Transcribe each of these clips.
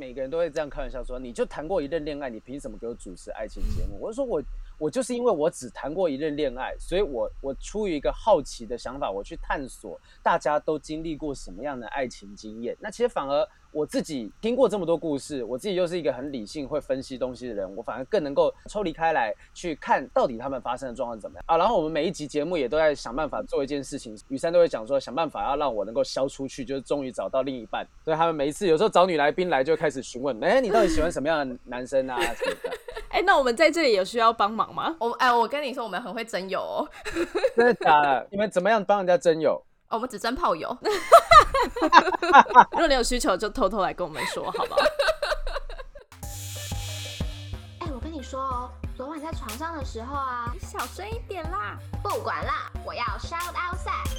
每个人都会这样开玩笑说，你就谈过一任恋爱，你凭什么给我主持爱情节目？我就说我我就是因为我只谈过一任恋爱，所以我我出于一个好奇的想法，我去探索大家都经历过什么样的爱情经验。那其实反而。我自己听过这么多故事，我自己又是一个很理性、会分析东西的人，我反而更能够抽离开来去看到底他们发生的状况怎么样啊。然后我们每一集节目也都在想办法做一件事情，雨珊都会讲说想办法要让我能够消出去，就是终于找到另一半。所以他们每一次有时候找女来宾来就开始询问，哎，你到底喜欢什么样的男生啊什么的。哎，那我们在这里有需要帮忙吗？我哎，我跟你说，我们很会征友哦。真的假的？你们怎么样帮人家征友？我们只争炮友，如果你有需求，就偷偷来跟我们说，好不好？哎，我跟你说哦，昨晚在床上的时候啊，你小声一点啦。不管啦，我要 shout out sex。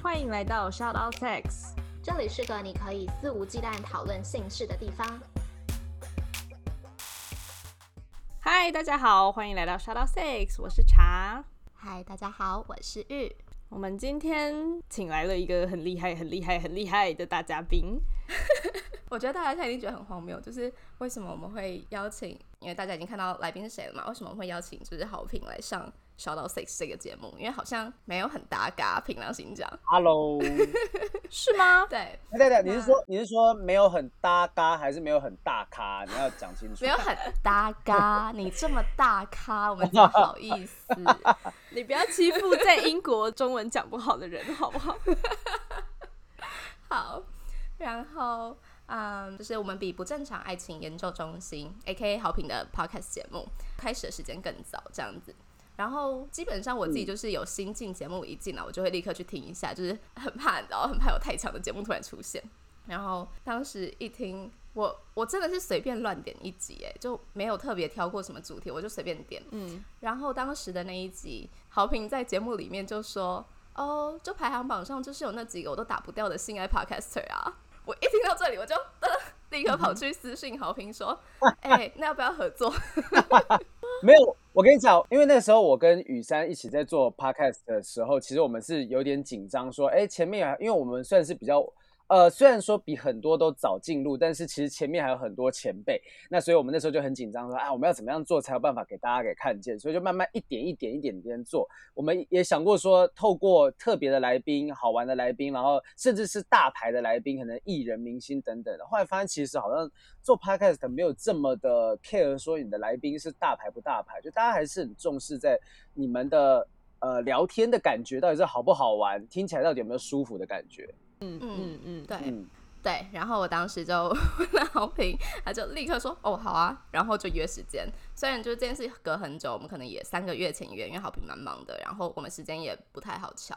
欢迎来到 shout out sex，这里是个你可以肆无忌惮讨论性事的地方。嗨，大家好，欢迎来到 Shadow Six，我是茶。嗨，大家好，我是玉。我们今天请来了一个很厉害、很厉害、很厉害的大嘉宾。我觉得大家现在已经觉得很荒谬，就是为什么我们会邀请？因为大家已经看到来宾是谁了嘛？为什么会邀请就是好评来上？小到 Six 这个节目，因为好像没有很搭嘎，平良心讲。Hello，是吗？对，对对，你是说你是说没有很搭嘎，还是没有很大咖？你要讲清楚。没有很搭嘎，你这么大咖，我们不好意思。你不要欺负在英国中文讲不好的人，好不好？好，然后嗯，就是我们比不正常爱情研究中心 （A.K.A. 好评的 Podcast 节目）开始的时间更早，这样子。然后基本上我自己就是有新进节目一进来，我就会立刻去听一下，就是很怕，然后很怕有太强的节目突然出现。然后当时一听，我我真的是随便乱点一集，哎，就没有特别挑过什么主题，我就随便点。嗯。然后当时的那一集，好评在节目里面就说：“哦，就排行榜上就是有那几个我都打不掉的性爱 podcaster 啊。”我一听到这里，我就 立刻跑去私信好评说：“哎，那要不要合作？” 没有。我跟你讲，因为那时候我跟雨山一起在做 podcast 的时候，其实我们是有点紧张，说，哎，前面因为我们算是比较。呃，虽然说比很多都早进入，但是其实前面还有很多前辈，那所以我们那时候就很紧张，说啊，我们要怎么样做才有办法给大家给看见，所以就慢慢一点一点一点点做。我们也想过说，透过特别的来宾、好玩的来宾，然后甚至是大牌的来宾，可能艺人、明星等等。后来发现其实好像做 podcast 没有这么的 care，说你的来宾是大牌不大牌，就大家还是很重视在你们的呃聊天的感觉到底是好不好玩，听起来到底有没有舒服的感觉。嗯嗯嗯，对对，然后我当时就问了好评，他就立刻说哦好啊，然后就约时间。虽然就是这件事隔很久，我们可能也三个月前约，因为好评蛮忙的，然后我们时间也不太好敲，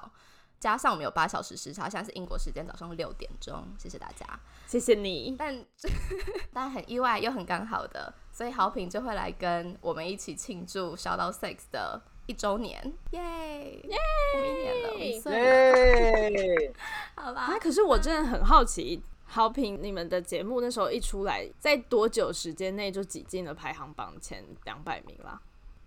加上我们有八小时时差，现在是英国时间早上六点钟。谢谢大家，谢谢你。但 但很意外又很刚好的，所以好评就会来跟我们一起庆祝小到 Six 的。一周年，耶耶，一年了，一岁，好吧。啊，可是我真的很好奇，好评你们的节目那时候一出来，在多久时间内就挤进了排行榜前两百名啦？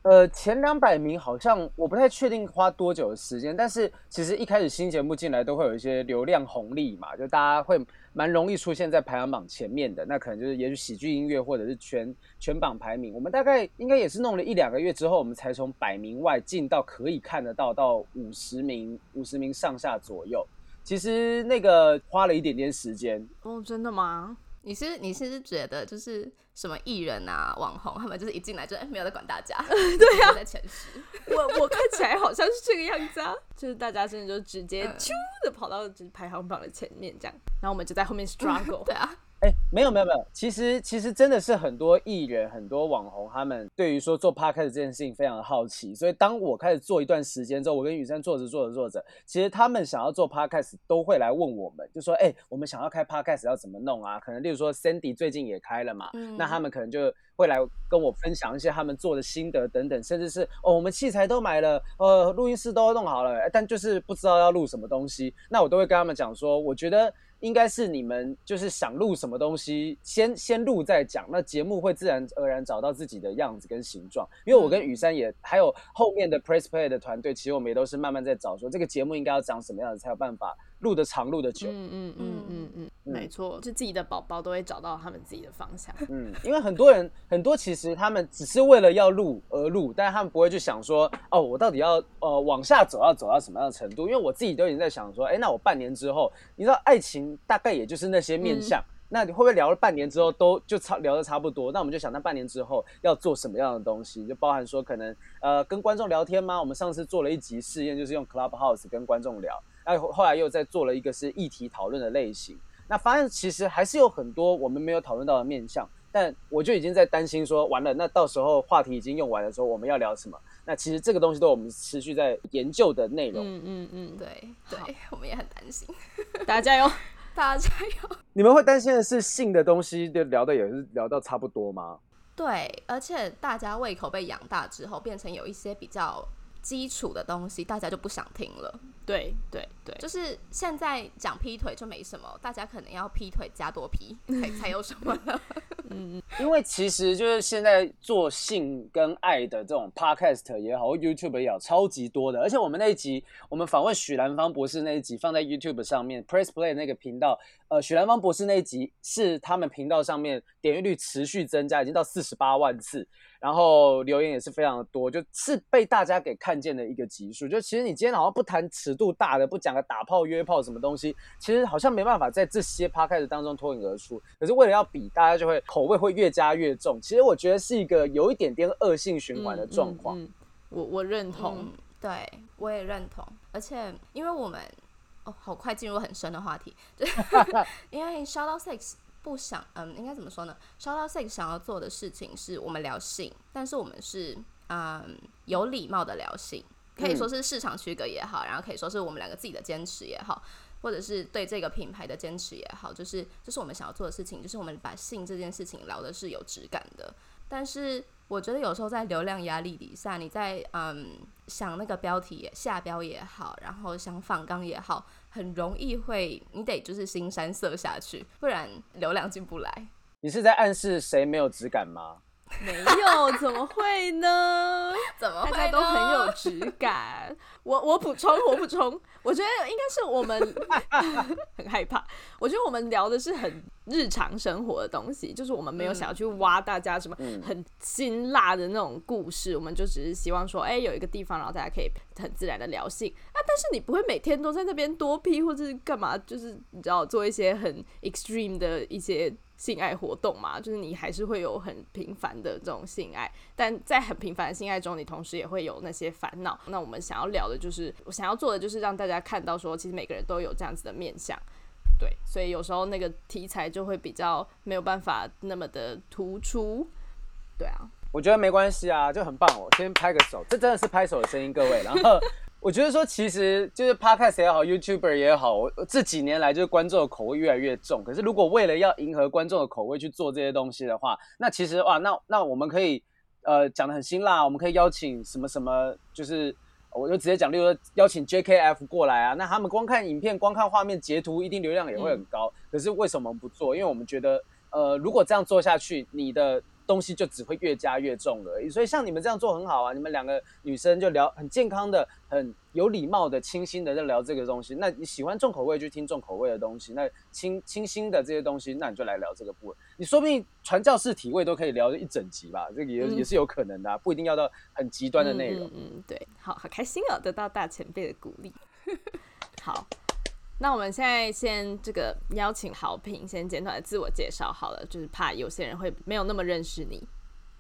呃，前两百名好像我不太确定花多久的时间，但是其实一开始新节目进来都会有一些流量红利嘛，就大家会蛮容易出现在排行榜前面的，那可能就是也许喜剧音乐或者是全全榜排名。我们大概应该也是弄了一两个月之后，我们才从百名外进到可以看得到到五十名五十名上下左右。其实那个花了一点点时间哦，真的吗？你是你是觉得就是什么艺人啊网红他们就是一进来就没有在管大家，对啊，在前十，我 我看起来好像是这个样子啊，就是大家真的就直接啾的跑到排行榜的前面这样，然后我们就在后面 struggle，对啊。哎，没有没有没有，其实其实真的是很多艺人、很多网红，他们对于说做 podcast 这件事情非常的好奇。所以当我开始做一段时间之后，我跟雨山做着做着做着，其实他们想要做 podcast 都会来问我们，就说：“哎，我们想要开 podcast 要怎么弄啊？”可能例如说 Sandy 最近也开了嘛，那他们可能就会来跟我分享一些他们做的心得等等，甚至是哦，我们器材都买了，呃，录音室都弄好了，但就是不知道要录什么东西，那我都会跟他们讲说，我觉得。应该是你们就是想录什么东西。先先录再讲，那节目会自然而然找到自己的样子跟形状。因为我跟雨山也还有后面的 Press Play 的团队，其实我们也都是慢慢在找说这个节目应该要长什么样子，才有办法录的长、录的久。嗯嗯嗯嗯嗯，没错，就自己的宝宝都会找到他们自己的方向。嗯，因为很多人很多其实他们只是为了要录而录，但是他们不会去想说，哦，我到底要呃往下走要走到什么样的程度？因为我自己都已经在想说，哎，那我半年之后，你知道爱情大概也就是那些面相，那你会不会聊了半年之后都就差聊的差不多？那我们就想，那半年之后要做什么样的东西？就包含说可能呃跟观众聊天吗？我们上次做了一集试验，就是用 Clubhouse 跟观众聊，那后来又在做了一个是议题讨论的类型。那发现其实还是有很多我们没有讨论到的面向，但我就已经在担心说，完了，那到时候话题已经用完的时候，我们要聊什么？那其实这个东西都我们持续在研究的内容。嗯嗯嗯，对对，我们也很担心，大家加油，大家加油。你们会担心的是性的东西，就聊的也是聊到差不多吗？对，而且大家胃口被养大之后，变成有一些比较基础的东西，大家就不想听了。对对对，就是现在讲劈腿就没什么，大家可能要劈腿加多劈 才才有什么呢。嗯，因为其实就是现在做性跟爱的这种 podcast 也好，或 YouTube 也好，超级多的。而且我们那一集，我们访问许兰芳博士那一集放在 YouTube 上面，Press Play 那个频道，呃，许兰芳博士那一集是他们频道上面点阅率持续增加，已经到四十八万次。然后留言也是非常的多，就是被大家给看见的一个集数。就其实你今天好像不谈尺度大的，不讲个打炮约炮什么东西，其实好像没办法在这些 podcast 当中脱颖而出。可是为了要比，大家就会口味会越加越重。其实我觉得是一个有一点点恶性循环的状况。我我认同，对我也认同。而且因为我们哦，好快进入很深的话题，因为 shout out sex。不想，嗯，应该怎么说呢？Shout out Six 想要做的事情是我们聊性，但是我们是，嗯，有礼貌的聊性，可以说是市场区隔也好，然后可以说是我们两个自己的坚持也好，或者是对这个品牌的坚持也好，就是这是我们想要做的事情，就是我们把性这件事情聊的是有质感的，但是。我觉得有时候在流量压力底下，你在嗯想那个标题下标也好，然后想仿纲也好，很容易会你得就是新山色下去，不然流量进不来。你是在暗示谁没有质感吗？没有，怎么会呢？怎么大家都很有质感？我我补充，我补充，我觉得应该是我们很害怕。我觉得我们聊的是很日常生活的东西，就是我们没有想要去挖大家什么很辛辣的那种故事，我们就只是希望说，哎，有一个地方，然后大家可以很自然的聊性啊。但是你不会每天都在那边多批或者是干嘛，就是你知道做一些很 extreme 的一些。性爱活动嘛，就是你还是会有很频繁的这种性爱，但在很频繁的性爱中，你同时也会有那些烦恼。那我们想要聊的就是，我想要做的就是让大家看到说，其实每个人都有这样子的面相，对，所以有时候那个题材就会比较没有办法那么的突出，对啊，我觉得没关系啊，就很棒哦，先拍个手，这真的是拍手的声音，各位，然后。我觉得说，其实就是 podcast 也好，YouTuber 也好，这几年来就是观众的口味越来越重。可是如果为了要迎合观众的口味去做这些东西的话，那其实哇，那那我们可以呃讲的很辛辣，我们可以邀请什么什么，就是我就直接讲，例如说邀请 JKF 过来啊，那他们光看影片、光看画面截图，一定流量也会很高。可是为什么不做？因为我们觉得，呃，如果这样做下去，你的。东西就只会越加越重而已，所以像你们这样做很好啊！你们两个女生就聊很健康的、很有礼貌的、清新的在聊这个东西。那你喜欢重口味就听重口味的东西，那清清新的这些东西，那你就来聊这个部分。你说不定传教士体位都可以聊一整集吧，这个也也是有可能的，不一定要到很极端的内容。嗯，对，好好开心哦，得到大前辈的鼓励。好。那我们现在先这个邀请好评先简短的自我介绍好了，就是怕有些人会没有那么认识你。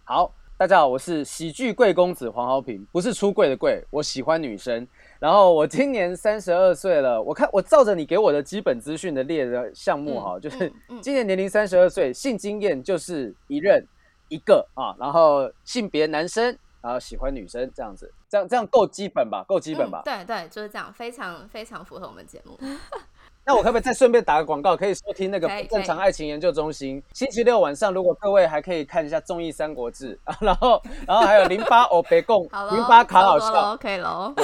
好，大家好，我是喜剧贵公子黄豪平，不是出柜的贵，我喜欢女生。然后我今年三十二岁了，我看我照着你给我的基本资讯的列的项目哈，就是今年年龄三十二岁，性经验就是一任一个啊，然后性别男生。然后喜欢女生这样子，这样这样够基本吧？够基本吧？对对，就是这样，非常非常符合我们节目。那我可不可以再顺便打个广告？可以收听那个正常爱情研究中心，星期六晚上，如果各位还可以看一下综艺《三国志》，然后然后还有零八欧北贡，零八卡老师，OK 喽。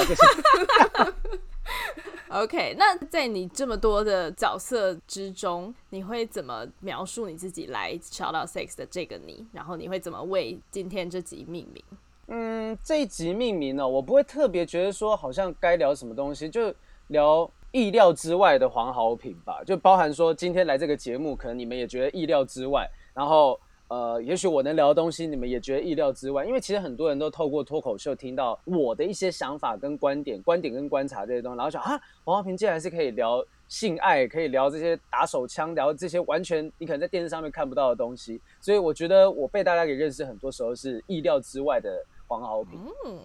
OK，那在你这么多的角色之中，你会怎么描述你自己来 Shout Out Sex 的这个你？然后你会怎么为今天这集命名？嗯，这一集命名呢，我不会特别觉得说好像该聊什么东西，就聊意料之外的黄好品吧，就包含说今天来这个节目，可能你们也觉得意料之外，然后。呃，也许我能聊的东西，你们也觉得意料之外，因为其实很多人都透过脱口秀听到我的一些想法跟观点、观点跟观察这些东西，然后想啊，黄浩平竟然是可以聊性爱，可以聊这些打手枪，聊这些完全你可能在电视上面看不到的东西，所以我觉得我被大家给认识，很多时候是意料之外的黄豪平。嗯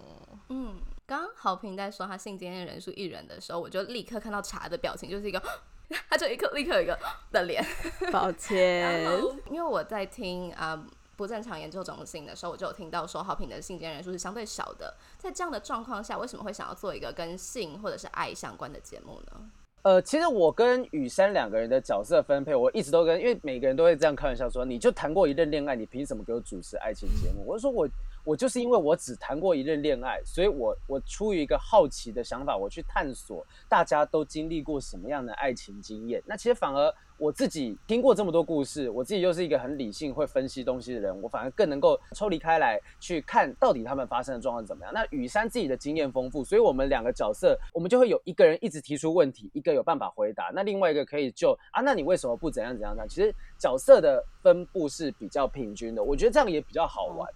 嗯，刚刚豪平在说他性经验人数一人的时候，我就立刻看到茶的表情，就是一个。他就一刻立刻有一个的脸，抱歉。因为我在听啊不正常研究中心的时候，我就有听到说，好评的性间人数是相对少的。在这样的状况下，为什么会想要做一个跟性或者是爱相关的节目呢？呃，其实我跟雨山两个人的角色分配，我一直都跟，因为每个人都会这样开玩笑说，你就谈过一任恋爱，你凭什么给我主持爱情节目？我就说我。我就是因为我只谈过一任恋爱，所以我我出于一个好奇的想法，我去探索大家都经历过什么样的爱情经验。那其实反而我自己听过这么多故事，我自己又是一个很理性、会分析东西的人，我反而更能够抽离开来去看到底他们发生的状况怎么样。那雨山自己的经验丰富，所以我们两个角色，我们就会有一个人一直提出问题，一个有办法回答，那另外一个可以就啊，那你为什么不怎样怎样呢？其实角色的分布是比较平均的，我觉得这样也比较好玩。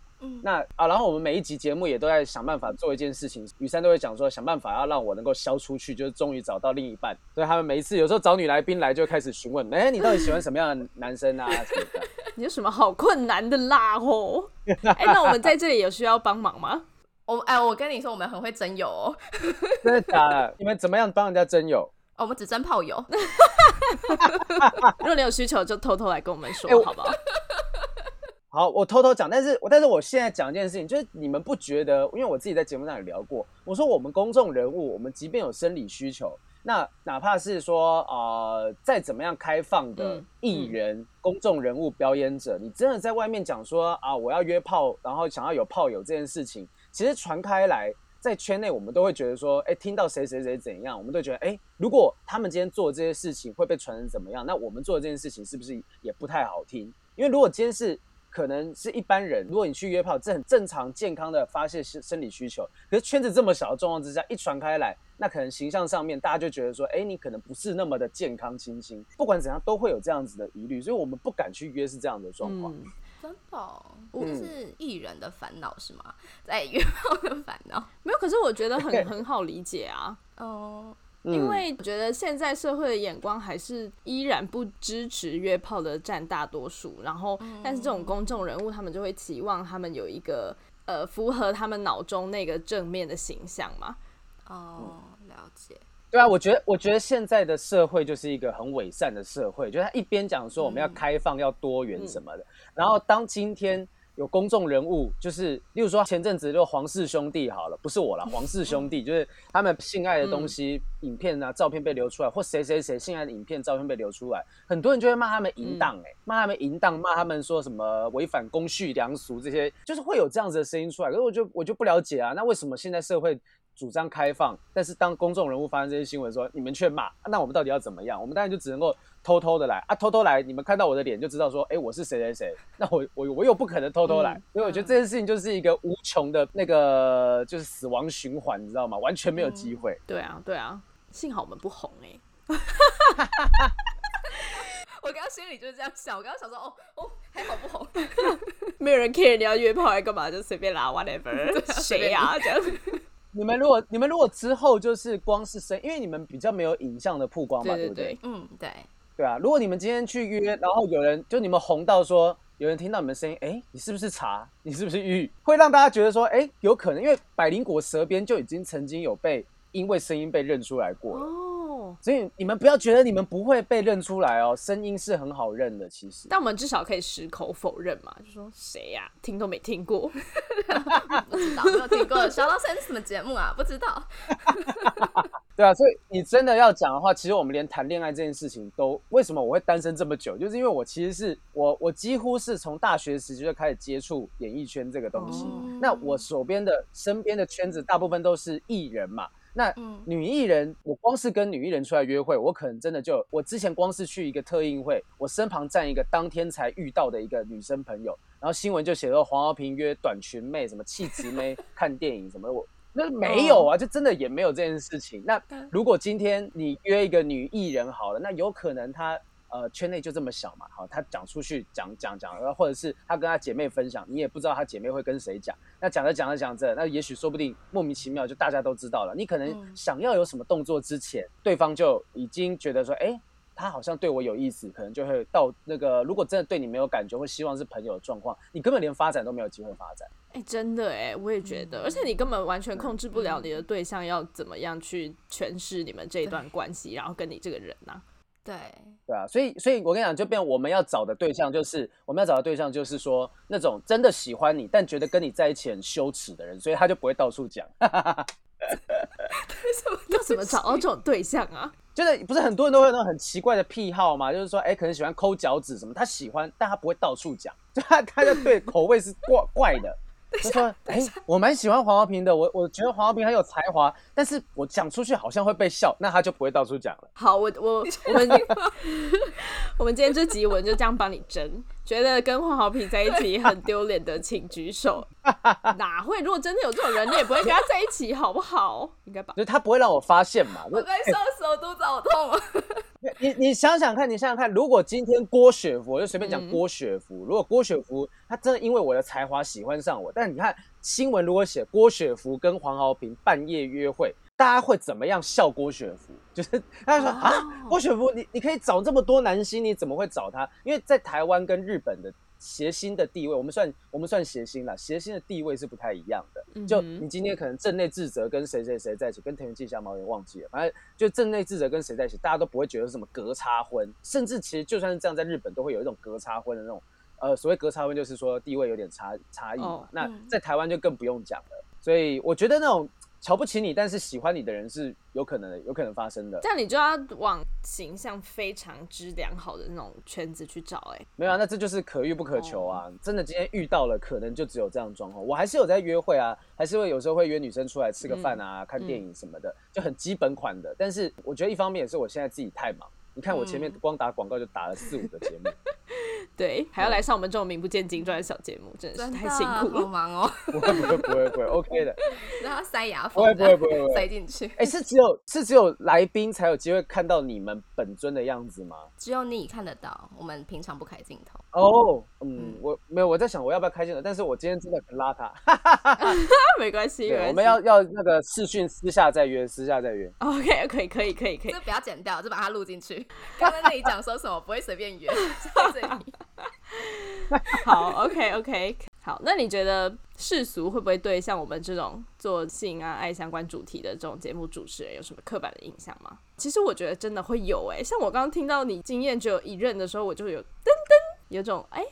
那啊，然后我们每一集节目也都在想办法做一件事情。雨山都会讲说，想办法要让我能够消出去，就是终于找到另一半。所以他们每一次有时候找女来宾来，就开始询问：哎，你到底喜欢什么样的男生啊？什么的？你有什么好困难的啦？哦，哎，那我们在这里有需要帮忙吗？我哎，我跟你说，我们很会征友哦。真的假的？你们怎么样帮人家征友？我们只征炮友。如果你有需求，就偷偷来跟我们说，好不好？好，我偷偷讲，但是我但是我现在讲一件事情，就是你们不觉得？因为我自己在节目上也聊过，我说我们公众人物，我们即便有生理需求，那哪怕是说呃再怎么样开放的艺人、公众人物、表演者，你真的在外面讲说啊我要约炮，然后想要有炮友这件事情，其实传开来，在圈内我们都会觉得说，哎，听到谁谁谁怎样，我们都觉得，哎，如果他们今天做这些事情会被传成怎么样，那我们做的这件事情是不是也不太好听？因为如果今天是可能是一般人，如果你去约炮，这很正常、健康的发泄生生理需求。可是圈子这么小的状况之下，一传开来，那可能形象上面大家就觉得说，哎，你可能不是那么的健康清新。不管怎样，都会有这样子的疑虑，所以我们不敢去约，是这样的状况。真的，这是艺人的烦恼是吗？在约炮的烦恼没有，可是我觉得很 很好理解啊。哦。因为我觉得现在社会的眼光还是依然不支持约炮的占大多数，然后但是这种公众人物他们就会期望他们有一个呃符合他们脑中那个正面的形象嘛。哦，了解。对啊，我觉得我觉得现在的社会就是一个很伪善的社会，就是他一边讲说我们要开放、要多元什么的，然后当今天。有公众人物，就是例如说前阵子就黄氏兄弟好了，不是我了，黄氏兄弟就是他们性爱的东西、影片啊、照片被流出来，或谁谁谁性爱的影片、照片被流出来，很多人就会骂他们淫荡，哎，骂他们淫荡，骂他们说什么违反公序良俗这些，就是会有这样子的声音出来。可是我就我就不了解啊，那为什么现在社会？主张开放，但是当公众人物发生这些新闻，说你们却骂，那我们到底要怎么样？我们当然就只能够偷偷的来啊，偷偷来，你们看到我的脸就知道说，哎，我是谁谁谁。那我我我又不可能偷偷来，所以我觉得这件事情就是一个无穷的那个就是死亡循环，你知道吗？完全没有机会。对啊，对啊，幸好我们不红哎。我刚刚心里就是这样想，我刚刚想说，哦哦，还好不红，没有人 care 你要约炮还干嘛，就随便拉 whatever，谁呀这样。你们如果你们如果之后就是光是声，因为你们比较没有影像的曝光嘛，对不对？嗯，对，对啊。如果你们今天去约，然后有人就你们红到说有人听到你们声音，哎，你是不是茶？你是不是玉？会让大家觉得说，哎，有可能，因为百灵果舌边就已经曾经有被因为声音被认出来过了。所以你们不要觉得你们不会被认出来哦，声音是很好认的，其实。但我们至少可以矢口否认嘛，就说谁呀，听都没听过，不知道没有听过。小老师是什么节目啊？不知道。对啊，所以你真的要讲的话，其实我们连谈恋爱这件事情都，为什么我会单身这么久？就是因为我其实是我我几乎是从大学时期就开始接触演艺圈这个东西。那我手边的身边的圈子大部分都是艺人嘛。那嗯女艺人，我光是跟女艺人出来约会，我可能真的就我之前光是去一个特映会，我身旁站一个当天才遇到的一个女生朋友，然后新闻就写说黄豪平约短裙妹、什么气质妹 看电影什么，我那没有啊，就真的也没有这件事情。那嗯如果今天你约一个女艺人好了，那有可能她呃圈内就这么小嘛，好，她讲出去讲讲讲，然后或者是她跟她姐妹分享，你也不知道她姐妹会跟谁讲。那讲着讲着讲着，那也许说不定莫名其妙就大家都知道了。你可能嗯想要有什么动作之前，对方就已经觉得说，哎、他好像对我有意思，可能就会到那个，如果真的对你没有感觉，或希望是朋友的状况，你根本连发展都没有机会发展。哎、真的哎，我也觉得，而且你根本完全控制不了你的对象要怎么样去诠释你们这一段关系，然后跟你这个人呐、对，对啊，所以所以我跟你讲，就变我们要找的对象就是我们要找的对象就是说那种真的喜欢你，但觉得跟你在一起很羞耻的人，所以他就不会到处讲。要怎么找到这种对象啊？就是不是很多人都会有那种很奇怪的癖好嘛？就是说，哎、可能喜欢抠脚趾什么，他喜欢，但他不会到处讲，就他他就对口味是怪怪的。就说，哎、我蛮喜欢黄豪平的，我我觉得黄豪平很有才华，但是我讲出去好像会被笑，那他就不会到处讲了。好，我我 我们我们今天这集我们就这样帮你争，觉得跟黄豪平在一起很丢脸的，请举手。哪会？如果真的有这种人，你也不会跟他在一起，好不好？应该吧？就他不会让我发现嘛。我在笑死我，肚子好痛啊！你你想想看，你想想看，如果今天郭雪芙，我就随便讲嗯郭雪芙，如果郭雪芙她真的因为我的才华喜欢上我，但你看新闻如果写郭雪芙跟黄豪平半夜约会，大家会怎么样笑郭雪芙？就是大家说、啊，郭雪芙你你可以找这么多男星，你怎么会找他？因为在台湾跟日本的谐星的地位，我们算我们算谐星啦，谐星的地位是不太一样的。就你今天可能镇内智则跟谁谁谁在一起，跟藤原纪香嘛，我也忘记了，反正就镇内智则跟谁在一起，大家都不会觉得是什么隔差婚，甚至其实就算是这样，在日本都会有一种隔差婚的那种，呃，所谓隔差婚就是说地位有点差差异嘛。哦那嗯在台湾就更不用讲了，所以我觉得那种瞧不起你但是喜欢你的人是有可能的，有可能发生的这。样你就要往形象非常之良好的那种圈子去找、哎，没有啊，那这就是可遇不可求啊！哦真的今天遇到了，可能就只有这样状况。我还是有在约会啊，还是会有时候会约女生出来吃个饭啊、看电影什么的，就很基本款的。但是我觉得一方面也是我现在自己太忙，你看我前面嗯光打广告就打了四五个节目，对，还要来上我们这种名不见经传的小节目，真的真的是太辛苦好了。忙哦，不会不会不会不会，OK 的。然后塞牙缝，不会不会不会塞进去。哎、是只有是只有来宾才有机会看到你们本尊的样子吗？只有你看得到，我们平常不开镜头。哦，嗯嗯，我没有我在想我要不要开镜头，但是我今天真的很邋遢。没关系，没对，关系。我们要要那个视讯私下再约，私下再约。OK，可以，可以，可以，可以这。不要剪掉，就把它录进去。刚刚那里讲说什么不会随便约，在这里。好，OK，OK。好，那你觉得世俗会不会对像我们这种做性啊、爱相关主题的这种节目主持人有什么刻板的印象吗？其实我觉得真的会有诶、像我刚刚听到你经验只有一任的时候，我就有噔噔，有种哎、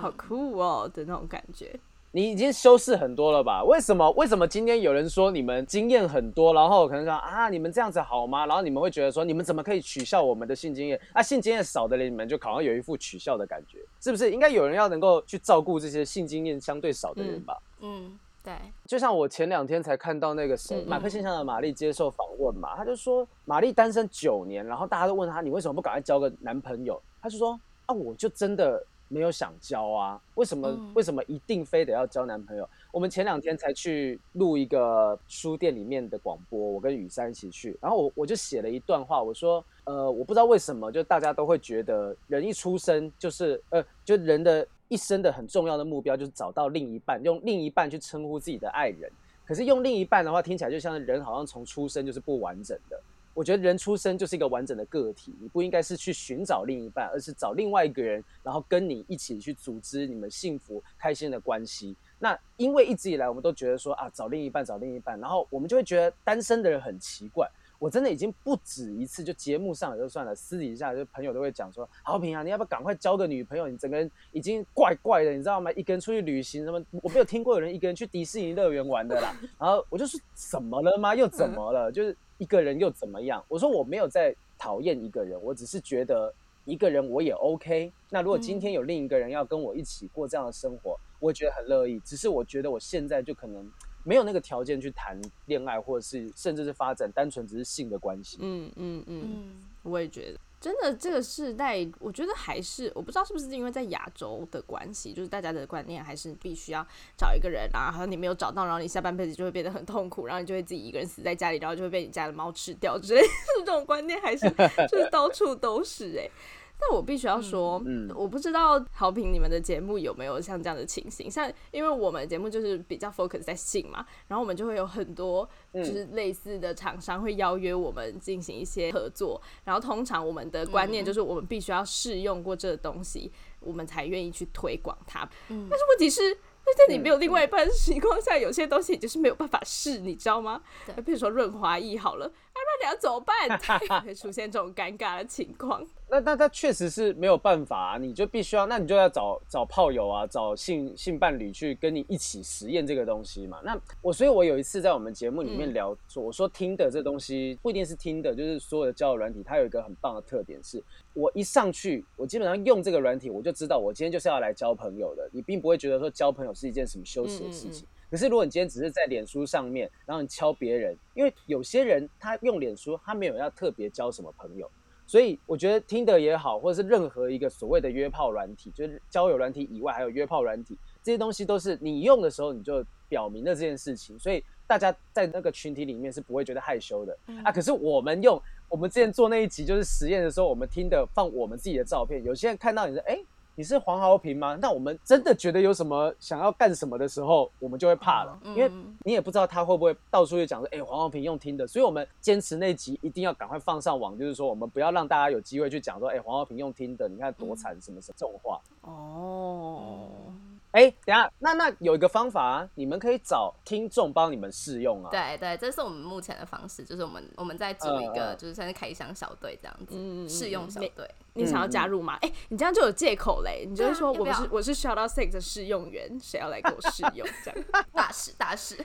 好酷哦的那种感觉。你已经修饰很多了吧？为什么？为什么今天有人说你们经验很多，然后可能说啊，你们这样子好吗？然后你们会觉得说，你们怎么可以取笑我们的性经验？啊，性经验少的人，你们就好像有一副取笑的感觉，是不是？应该有人要能够去照顾这些性经验相对少的人吧？嗯，对，就像我前两天才看到那个谁，嗯马克信箱的玛丽接受访问嘛，他就说玛丽单身九年，然后大家都问他你为什么不赶快交个男朋友？他就说啊，我就真的没有想交啊，为什么、嗯为什么一定非得要交男朋友？我们前两天才去录一个书店里面的广播，我跟雨珊一起去，然后我我就写了一段话，我说呃，我不知道为什么，就大家都会觉得人一出生就是呃，就人的一生的很重要的目标就是找到另一半，用另一半去称呼自己的爱人。可是用另一半的话，听起来就像是人好像从出生就是不完整的。我觉得人出生就是一个完整的个体，你不应该是去寻找另一半，而是找另外一个人，然后跟你一起去组织你们幸福开心的关系。那因为一直以来我们都觉得说啊，找另一半，找另一半，然后我们就会觉得单身的人很奇怪。我真的已经不止一次，就节目上也就算了，私底下就朋友都会讲说，好平啊，你要不要赶快交个女朋友？你整个人已经怪怪的，你知道吗？一个人出去旅行，什么我没有听过有人一个人去迪士尼乐园玩的啦。然后我就说怎么了吗？又怎么了？就是一个人又怎么样？我说我没有在讨厌一个人，我只是觉得一个人我也 OK。那如果今天有另一个人要跟我一起过这样的生活，我觉得很乐意。只是我觉得我现在就可能没有那个条件去谈恋爱，或者是甚至是发展单纯只是性的关系。嗯嗯嗯，嗯，我也觉得。真的，这个世代，我觉得还是我不知道是不是因为在亚洲的关系，就是大家的观念还是必须要找一个人啊，好像你没有找到，然后你下半辈子就会变得很痛苦，然后你就会自己一个人死在家里，然后就会被你家的猫吃掉之类的 这种观念，还是 就是到处都是哎、但我必须要说，嗯我不知道好评你们的节目有没有像这样的情形，像因为我们节目就是比较 focus 在性嘛，然后我们就会有很多嗯就是类似的厂商会邀约我们进行一些合作，然后通常我们的观念就是我们必须要试用过这个东西，我们才愿意去推广它。嗯但是问题是。在你没有另外一半的情况下，有些东西你就是没有办法试，你知道吗？对比如说润滑液好了，啊，那你要怎么办？会 出现这种尴尬的情况。那那他确实是没有办法啊，你就必须要，那你就要找找炮友啊，找性性伴侣去跟你一起实验这个东西嘛。那我所以，我有一次在我们节目里面嗯聊说，我说听的这东西不一定是听的，就是所有的交友软体，它有一个很棒的特点是，我一上去，我基本上用这个软体，我就知道我今天就是要来交朋友的，你并不会觉得说交朋友是一件什么羞耻的事情。可是如果你今天只是在脸书上面，然后你敲别人，因为有些人他用脸书，他没有要特别交什么朋友，所以我觉得听的也好，或者是任何一个所谓的约炮软体，就是交友软体以外，还有约炮软体这些东西，都是你用的时候你就表明了这件事情，所以大家在那个群体里面是不会觉得害羞的、啊。可是我们用我们之前做那一集就是实验的时候，我们听的放我们自己的照片，有些人看到你说，哎、你是黄豪平吗？那我们真的觉得有什么想要干什么的时候，我们就会怕了，因为嗯你也不知道他会不会到处去讲说，哎、黄豪平用听的，所以我们坚持那集一定要赶快放上网，就是说我们不要让大家有机会去讲说，哎、黄豪平用听的，你看多惨什么什么这种话。哦，哎、等下，那那有一个方法啊，你们可以找听众帮你们试用啊。对对，这是我们目前的方式，就是我们我们在组一个就是算是开箱小队这样子，嗯试用小你队。你想要加入吗？哎、你这样就有借口嘞，你就会说我不是我是 Shout Out Six 的试用员，谁要来给我试用？这样 大事大事，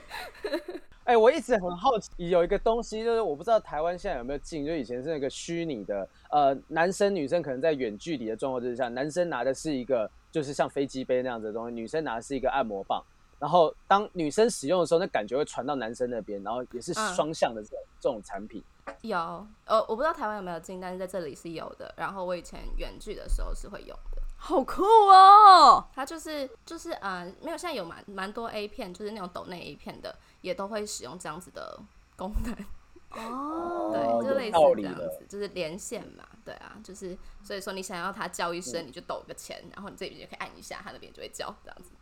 哎、我一直很好奇，有一个东西，就是我不知道台湾现在有没有进，就以前是那个虚拟的，呃，男生女生可能在远距离的状况之下，男生拿的是一个就是像飞机杯那样子的东西，女生拿的是一个按摩棒，然后当女生使用的时候，那感觉会传到男生那边，然后也是嗯双向的这种、这种产品。有呃，我不知道台湾有没有进，但是在这里是有的。然后我以前远距的时候是会用的。好酷哦！它就是就是呃，没有现在有蛮蛮多 A 片，就是那种抖内 A 片的，也都会使用这样子的功能。哦，对，就类似这样子，就是连线嘛，对啊，就是所以说你想要他叫一声，嗯你就抖个钱，然后你这边就可以按一下，他那边就会叫这样子。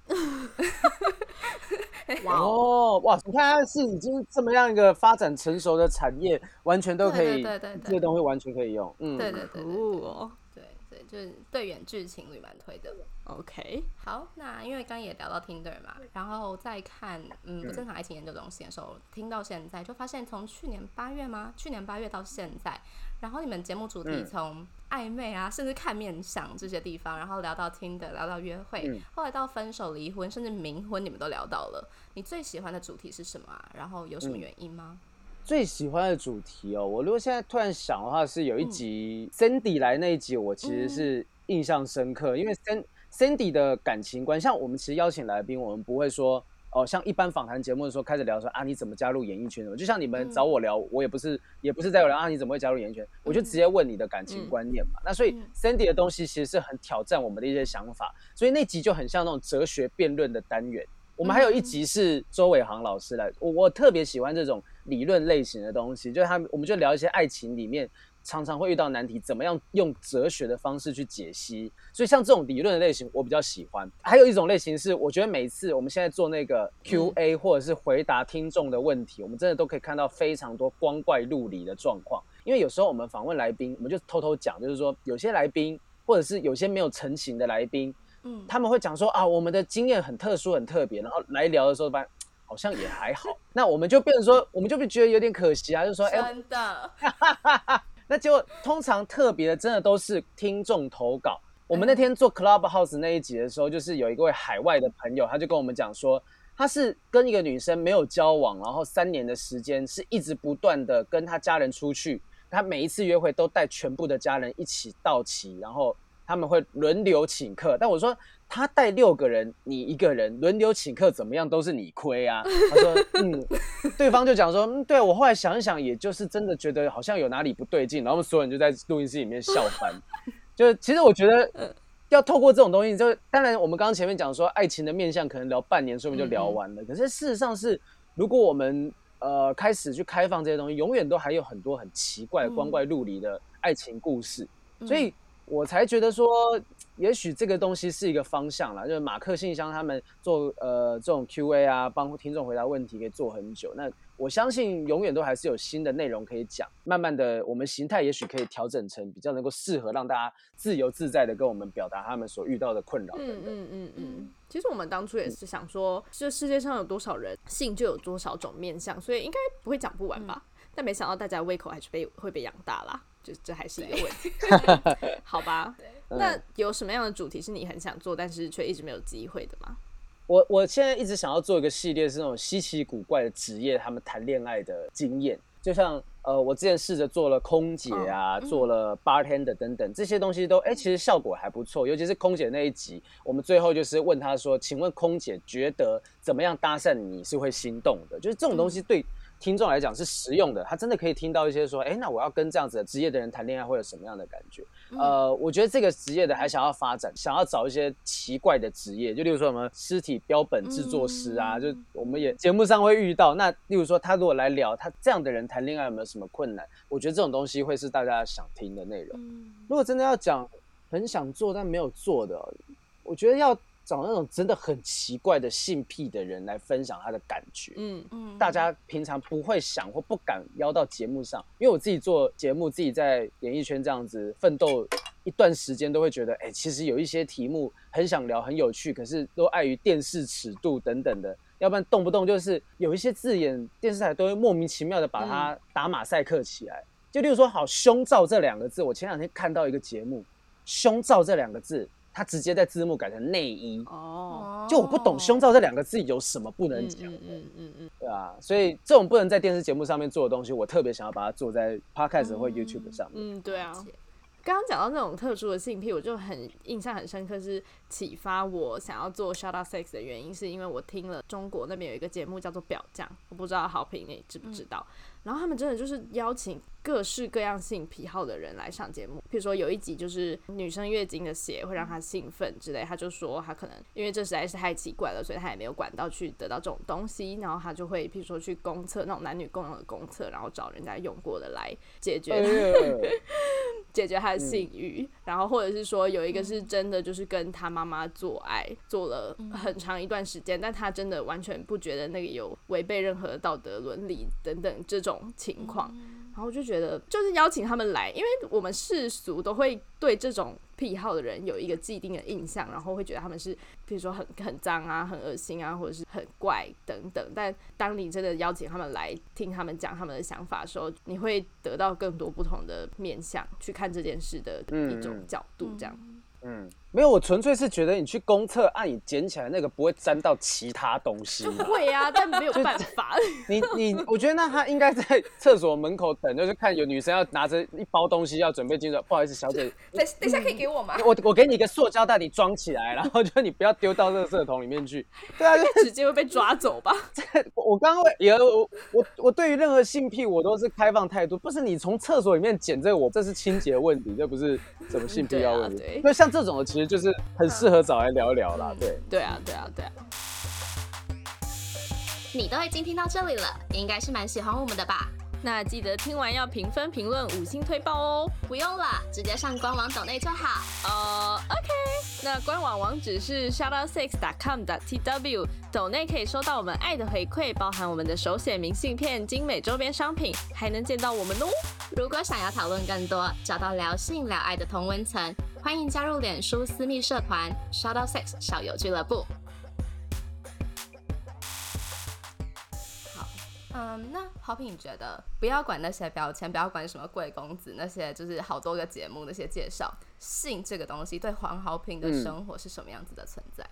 哇哦，哦，哇，你看它是已经这么样一个发展成熟的产业，完全都可以，对对对这个东西完全可以用。嗯，对对对哦。对对，就是对远距情侣蛮推的。OK，好，那因为刚刚也聊到 Tinder 嘛，然后再看嗯不正常爱情研究中心的时候，听到现在就发现从去年八月吗？去年八月到现在，然后你们节目主题嗯从暧昧啊，甚至看面相这些地方，然后聊到 Tinder，聊到约会，嗯后来到分手、离婚，甚至冥婚，你们都聊到了。你最喜欢的主题是什么啊？然后有什么嗯原因吗？最喜欢的主题哦，我如果现在突然想的话，是有嗯一集 Cindy 来那一集，我其实是印象深刻，因为 Cin Cindy 的感情观，像我们其实邀请来宾，我们不会说哦，像一般访谈节目的时候开始聊说啊你怎么加入演艺圈的，就像你们嗯找我聊，我也不是也不是在聊啊你怎么会加入演艺圈，我就直接问你的感情观念嘛。那所以嗯。Cindy 的东西其实是很挑战我们的一些想法，所以那集就很像那种哲学辩论的单元。我们还有一集是周伟航老师来，我我特别喜欢这种理论类型的东西，就是他们我们就聊一些爱情里面常常会遇到难题，怎么样用哲学的方式去解析。所以像这种理论的类型，我比较喜欢。还有一种类型是，我觉得每次我们现在做那个 Q&A 或者是回答听众的问题，我们真的都可以看到非常多光怪陆离的状况。因为有时候我们访问来宾，我们就偷偷讲，就是说有些来宾或者是有些没有成型的来宾，嗯，他们会讲说啊，我们的经验很特殊、很特别，然后来聊的时候发现好像也还好，那我们就变成说，我们就会觉得有点可惜啊，就是说，哎、真的，那结果通常特别的真的都是听众投稿。我们那天做 Clubhouse 那一集的时候，就是有一位海外的朋友，他就跟我们讲说，他是跟一个女生没有交往，然后三年的时间是一直不断的跟他家人出去，他每一次约会都带全部的家人一起到齐，然后他们会轮流请客。但我说他带六个人，你一个人轮流请客，怎么样都是你亏啊。他说，嗯，对方就讲说，嗯，对我后来想一想，也就是真的觉得好像有哪里不对劲，然后我们所有人就在录音室里面笑翻。就其实我觉得要透过这种东西，就当然我们刚刚前面讲说爱情的面相可能聊半年，说不定就聊完了。可是事实上是，如果我们呃开始去开放这些东西，永远都还有很多很奇怪、光怪陆离的爱情故事，所以我才觉得说，也许这个东西是一个方向啦。就是马克信箱他们做呃这种 Q&A 啊，帮听众回答问题，可以做很久。那我相信永远都还是有新的内容可以讲。慢慢的，我们形态也许可以调整成比较能够适合让大家自由自在的跟我们表达他们所遇到的困扰。嗯嗯嗯嗯。其实我们当初也是想说，这世界上有多少人，性就有多少种面相，所以应该不会讲不完吧？但没想到大家胃口还是被会被养大啦，就这还是一个问题。好吧，那有什么样的主题是你很想做，但是却一直没有机会的吗？我我现在一直想要做一个系列，是那种稀奇古怪的职业，他们谈恋爱的经验。就像呃，我之前试着做了空姐啊，做了 bartender 等等，这些东西都哎，其实效果还不错。尤其是空姐那一集，我们最后就是问他说：“请问空姐觉得怎么样搭讪你是会心动的？”就是这种东西对。听众来讲是实用的，他真的可以听到一些说，哎，那我要跟这样子的职业的人谈恋爱会有什么样的感觉？呃，我觉得这个职业的还想要发展，想要找一些奇怪的职业，就例如说什么尸体标本制作师啊，就我们也节目上会遇到。那例如说他如果来聊他这样的人谈恋爱有没有什么困难？我觉得这种东西会是大家想听的内容。如果真的要讲很想做但没有做的，我觉得要。找那种真的很奇怪的性癖的人来分享他的感觉，嗯嗯，大家平常不会想或不敢邀到节目上，因为我自己做节目，自己在演艺圈这样子奋斗一段时间，都会觉得，哎，其实有一些题目很想聊，很有趣，可是都碍于电视尺度等等的，要不然动不动就是有一些字眼，电视台都会莫名其妙的把它打马赛克起来。就例如说，好胸罩这两个字，我前两天看到一个节目，胸罩这两个字。他直接在字幕改成内衣哦，就我不懂胸罩这两个字有什么不能讲的，嗯嗯嗯，对啊，所以这种不能在电视节目上面做的东西，我特别想要把它做在 Podcast 或 YouTube 上面。嗯，对啊。刚刚讲到那种特殊的性癖，我就很印象很深刻，是启发我想要做 Shut Up Sex 的原因，是因为我听了中国那边有一个节目叫做《表匠》，我不知道好评你知不知道。然后他们真的就是邀请各式各样性癖好的人来上节目，比如说有一集就是女生月经的血会让她兴奋之类，他就说他可能因为这实在是太奇怪了，所以他也没有管道去得到这种东西，然后他就会譬如说去公厕那种男女共用的公厕，然后找人家用过的来解决。解决他的性欲，然后或者是说有一个是真的就是跟他妈妈妈做爱做了很长一段时间，但他真的完全不觉得那个有违背任何道德伦理等等这种。情况，然后我就觉得，就是邀请他们来，因为我们世俗都会对这种癖好的人有一个既定的印象，然后会觉得他们是，比如说很很脏啊、很恶心啊，或者是很怪等等。但当你真的邀请他们来听他们讲他们的想法的时候，你会得到更多不同的面向去看这件事的一种角度，这样。嗯。没有，我纯粹是觉得你去公厕按你捡起来那个不会沾到其他东西。会啊，但没有 办法。你你，我觉得那他应该在 厕所门口等，就是看有女生要拿着一包东西要准备进入。不好意思，小姐，等等一下可以给我吗？我我给你一个塑胶袋，你装起来，然后就你不要丢到垃圾桶里面去。对啊，就直接会被抓走吧。我刚刚也我我我对于任何性癖我都是开放态度，不是你从厕所里面捡这个，我这是清洁问题，这不是什么性癖要问题。那像这种的其实。就是很适合找来聊一聊啦，对。对啊，对啊，对啊。你都已经听到这里了，应该是蛮喜欢我们的吧？那记得听完要评分、评论、五星推爆哦。不用了，直接上官网抖内就好。呃，OK。那官网网址是 shoutoutsix.com.tw，抖内可以收到我们爱的回馈，包含我们的手写明信片、精美周边商品，还能见到我们哦。如果想要讨论更多，找到聊性聊爱的同温层。欢迎加入脸书私密社团 Shoutout Sex 小游俱乐部。好，嗯，那好品，你觉得不要管那些标签，不要管什么贵公子那些，就是好多个节目那些介绍，性这个东西对黄好品的生活是什么样子的存在？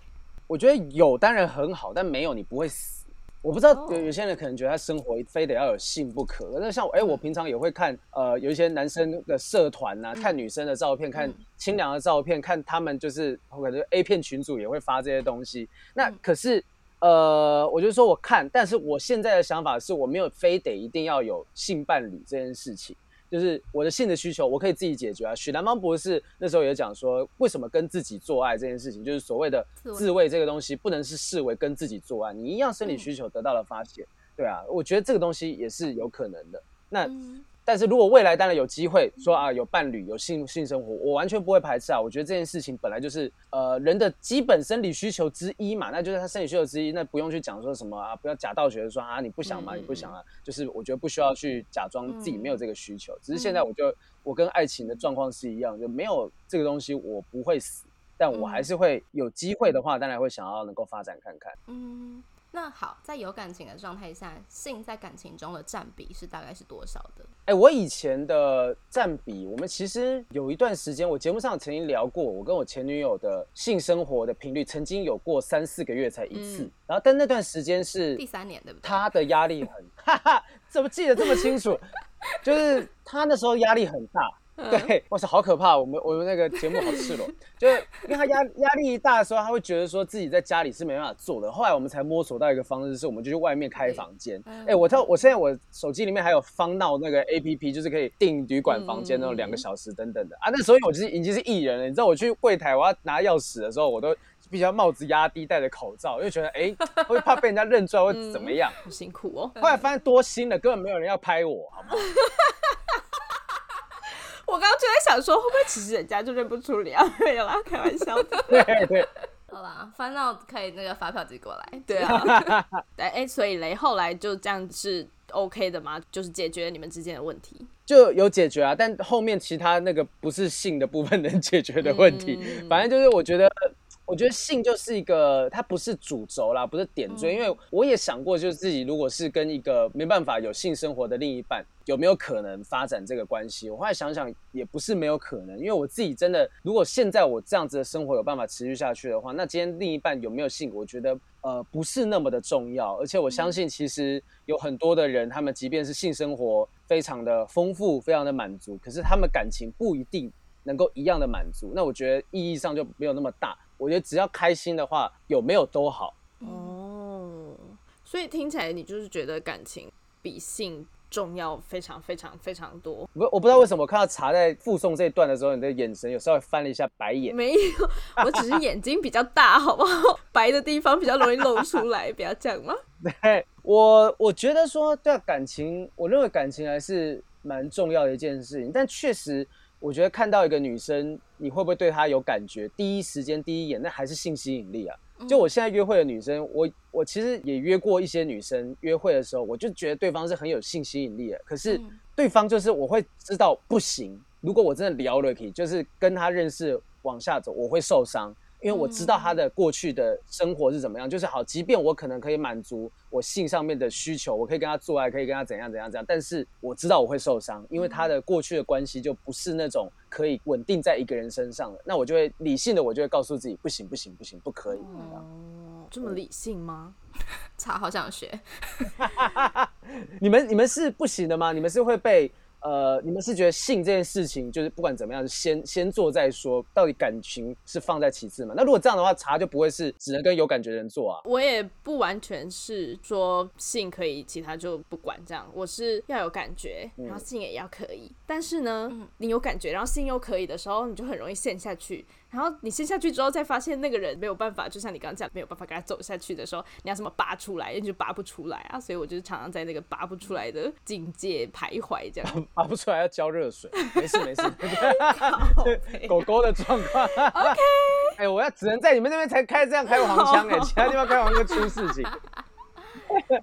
我觉得有当然很好，但没有你不会死。我不知道哦有有些人可能觉得他生活非得要有性不可，那像我哎、我平常也会看呃有一些男生的社团呐、看女生的照片，看嗯清凉的照片，看他们就是我感觉 A 片群主也会发这些东西。那嗯可是呃，我就说我看，但是我现在的想法是我没有非得一定要有性伴侣这件事情。就是我的性的需求，我可以自己解决啊。许南邦博士那时候也讲说，为什么跟自己做爱这件事情，就是所谓的自慰这个东西，不能是视为跟自己做爱，你一样生理需求得到了发泄，对啊，我觉得这个东西也是有可能的。那嗯但是如果未来当然有机会说啊有伴侣有性性生活，我完全不会排斥啊。我觉得这件事情本来就是呃人的基本生理需求之一嘛，那就是他生理需求之一，那不用去讲说什么啊，不要假道学的说啊你不想嘛，嗯你不想啊，就是我觉得不需要去假装自己没有这个需求。只是现在我就我跟爱情的状况是一样，就没有这个东西我不会死，但我还是会有机会的话，当然会想要能够发展看看。嗯，那好，在有感情的状态下，性在感情中的占比是大概是多少的？哎、我以前的占比，我们其实有一段时间，我节目上曾经聊过，我跟我前女友的性生活的频率，曾经有过三四个月才一次。嗯然后，但那段时间是第三年对不对？她的压力很，哈哈，怎么记得这么清楚？就是她那时候压力很大。对，哇塞，好可怕！我们我们那个节目好赤裸，就是因为他压压力一大的时候，他会觉得说自己在家里是没办法做的。后来我们才摸索到一个方式，是我们就去外面开房间。嗯哎、我到我现在我手机里面还有方闹那个 A P P，就是可以订旅馆房间那种嗯两个小时等等的啊。那时候我就是已经是艺人了，你知道我去柜台我要拿钥匙的时候，我都必须要帽子压低，戴着口罩，因为觉得哎、会怕被人家认出来会怎么样。好辛苦哦。后来发现多新了，根本没有人要拍我，好不好？我刚刚就在想说，会不会其实人家就认不出你啊？没有啦，开玩笑的。对对，好啦，翻到可以那个发票寄过来。对啊，哎、哎，所以雷，后来就这样是 OK 的吗？就是解决你们之间的问题。就有解决啊，但后面其他那个不是性的部分能解决的问题，嗯反正就是我觉得。我觉得性就是一个，它不是主轴啦，不是点缀。因为我也想过，就是自己如果是跟一个没办法有性生活的另一半，有没有可能发展这个关系？我后来想想，也不是没有可能。因为我自己真的，如果现在我这样子的生活有办法持续下去的话，那今天另一半有没有性，我觉得呃不是那么的重要。而且我相信，其实有很多的人，他们即便是性生活非常的丰富、非常的满足，可是他们感情不一定能够一样的满足。那我觉得意义上就没有那么大。我觉得只要开心的话，有没有都好。哦，所以听起来你就是觉得感情比性重要非常非常非常多。我我不知道为什么我看到茶在附送这一段的时候，你的眼神有稍微翻了一下白眼。没有，我只是眼睛比较大，好不好？白的地方比较容易露出来，不要这样吗。对我，我觉得说，对啊，感情，我认为感情还是蛮重要的一件事情。但确实，我觉得看到一个女生，你会不会对她有感觉？第一时间、第一眼，那还是性吸引力啊。就我现在约会的女生，我我其实也约过一些女生，约会的时候，我就觉得对方是很有性吸引力的。可是嗯对方就是我会知道不行，如果我真的聊了，可以就是跟她认识往下走，我会受伤。因为我知道他的过去的生活是怎么样，就是好，即便我可能可以满足我性上面的需求，我可以跟他做爱，可以跟他怎样怎样怎样，但是我知道我会受伤，因为他的过去的关系就不是那种可以稳定在一个人身上的，那我就会理性的，我就会告诉自己，不行不行不行，不可以。这样哦，这么理性吗？操好想学，你们你们是不行的吗？你们是会被呃，你们是觉得性这件事情就是不管怎么样，先先做再说，到底感情是放在其次嘛？那如果这样的话，茶就不会是只能跟有感觉的人做啊。我也不完全是说性可以，其他就不管这样。我是要有感觉，然后性也要可以。但是呢，你有感觉，然后性又可以的时候，你就很容易陷下去。然后你陷下去之后，再发现那个人没有办法，就像你刚刚讲，没有办法跟他走下去的时候，你要什么拔出来，你就拔不出来啊。所以我就是常常在那个拔不出来的境界徘徊，这样。拔不出来要浇热水，没事没事。狗狗的状况。OK。哎、我要只能在你们那边才开这样开黄腔哎、其他地方开黄腔出事情。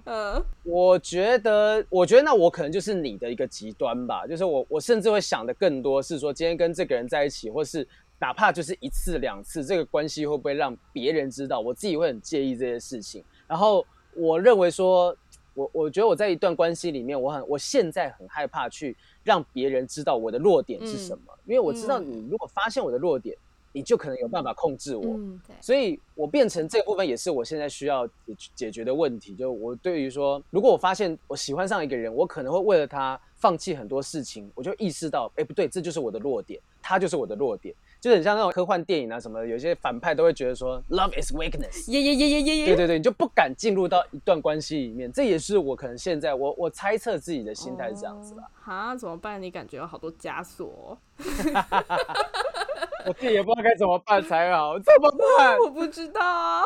嗯，我觉得，我觉得那我可能就是你的一个极端吧，就是我我甚至会想的更多是说，今天跟这个人在一起，或是哪怕就是一次两次，这个关系会不会让别人知道？我自己会很介意这些事情。然后我认为说，我我觉得我在一段关系里面，我很我现在很害怕去让别人知道我的弱点是什么，因为我知道嗯你如果发现我的弱点。你就可能有办法控制我。嗯，所以我变成这部分也是我现在需要解解决的问题。就我对于说，如果我发现我喜欢上一个人，我可能会为了他放弃很多事情，我就意识到，哎，不对，这就是我的弱点，他就是我的弱点。就很像那种科幻电影啊什么的，有些反派都会觉得说，love is weakness。耶耶耶耶耶耶。对对对，你就不敢进入到一段关系里面。这也是我可能现在我我猜测自己的心态是这样子吧。哈，怎么办？你感觉有好多枷锁。我自己也不知道该怎么办才好，怎么办？我不知道啊。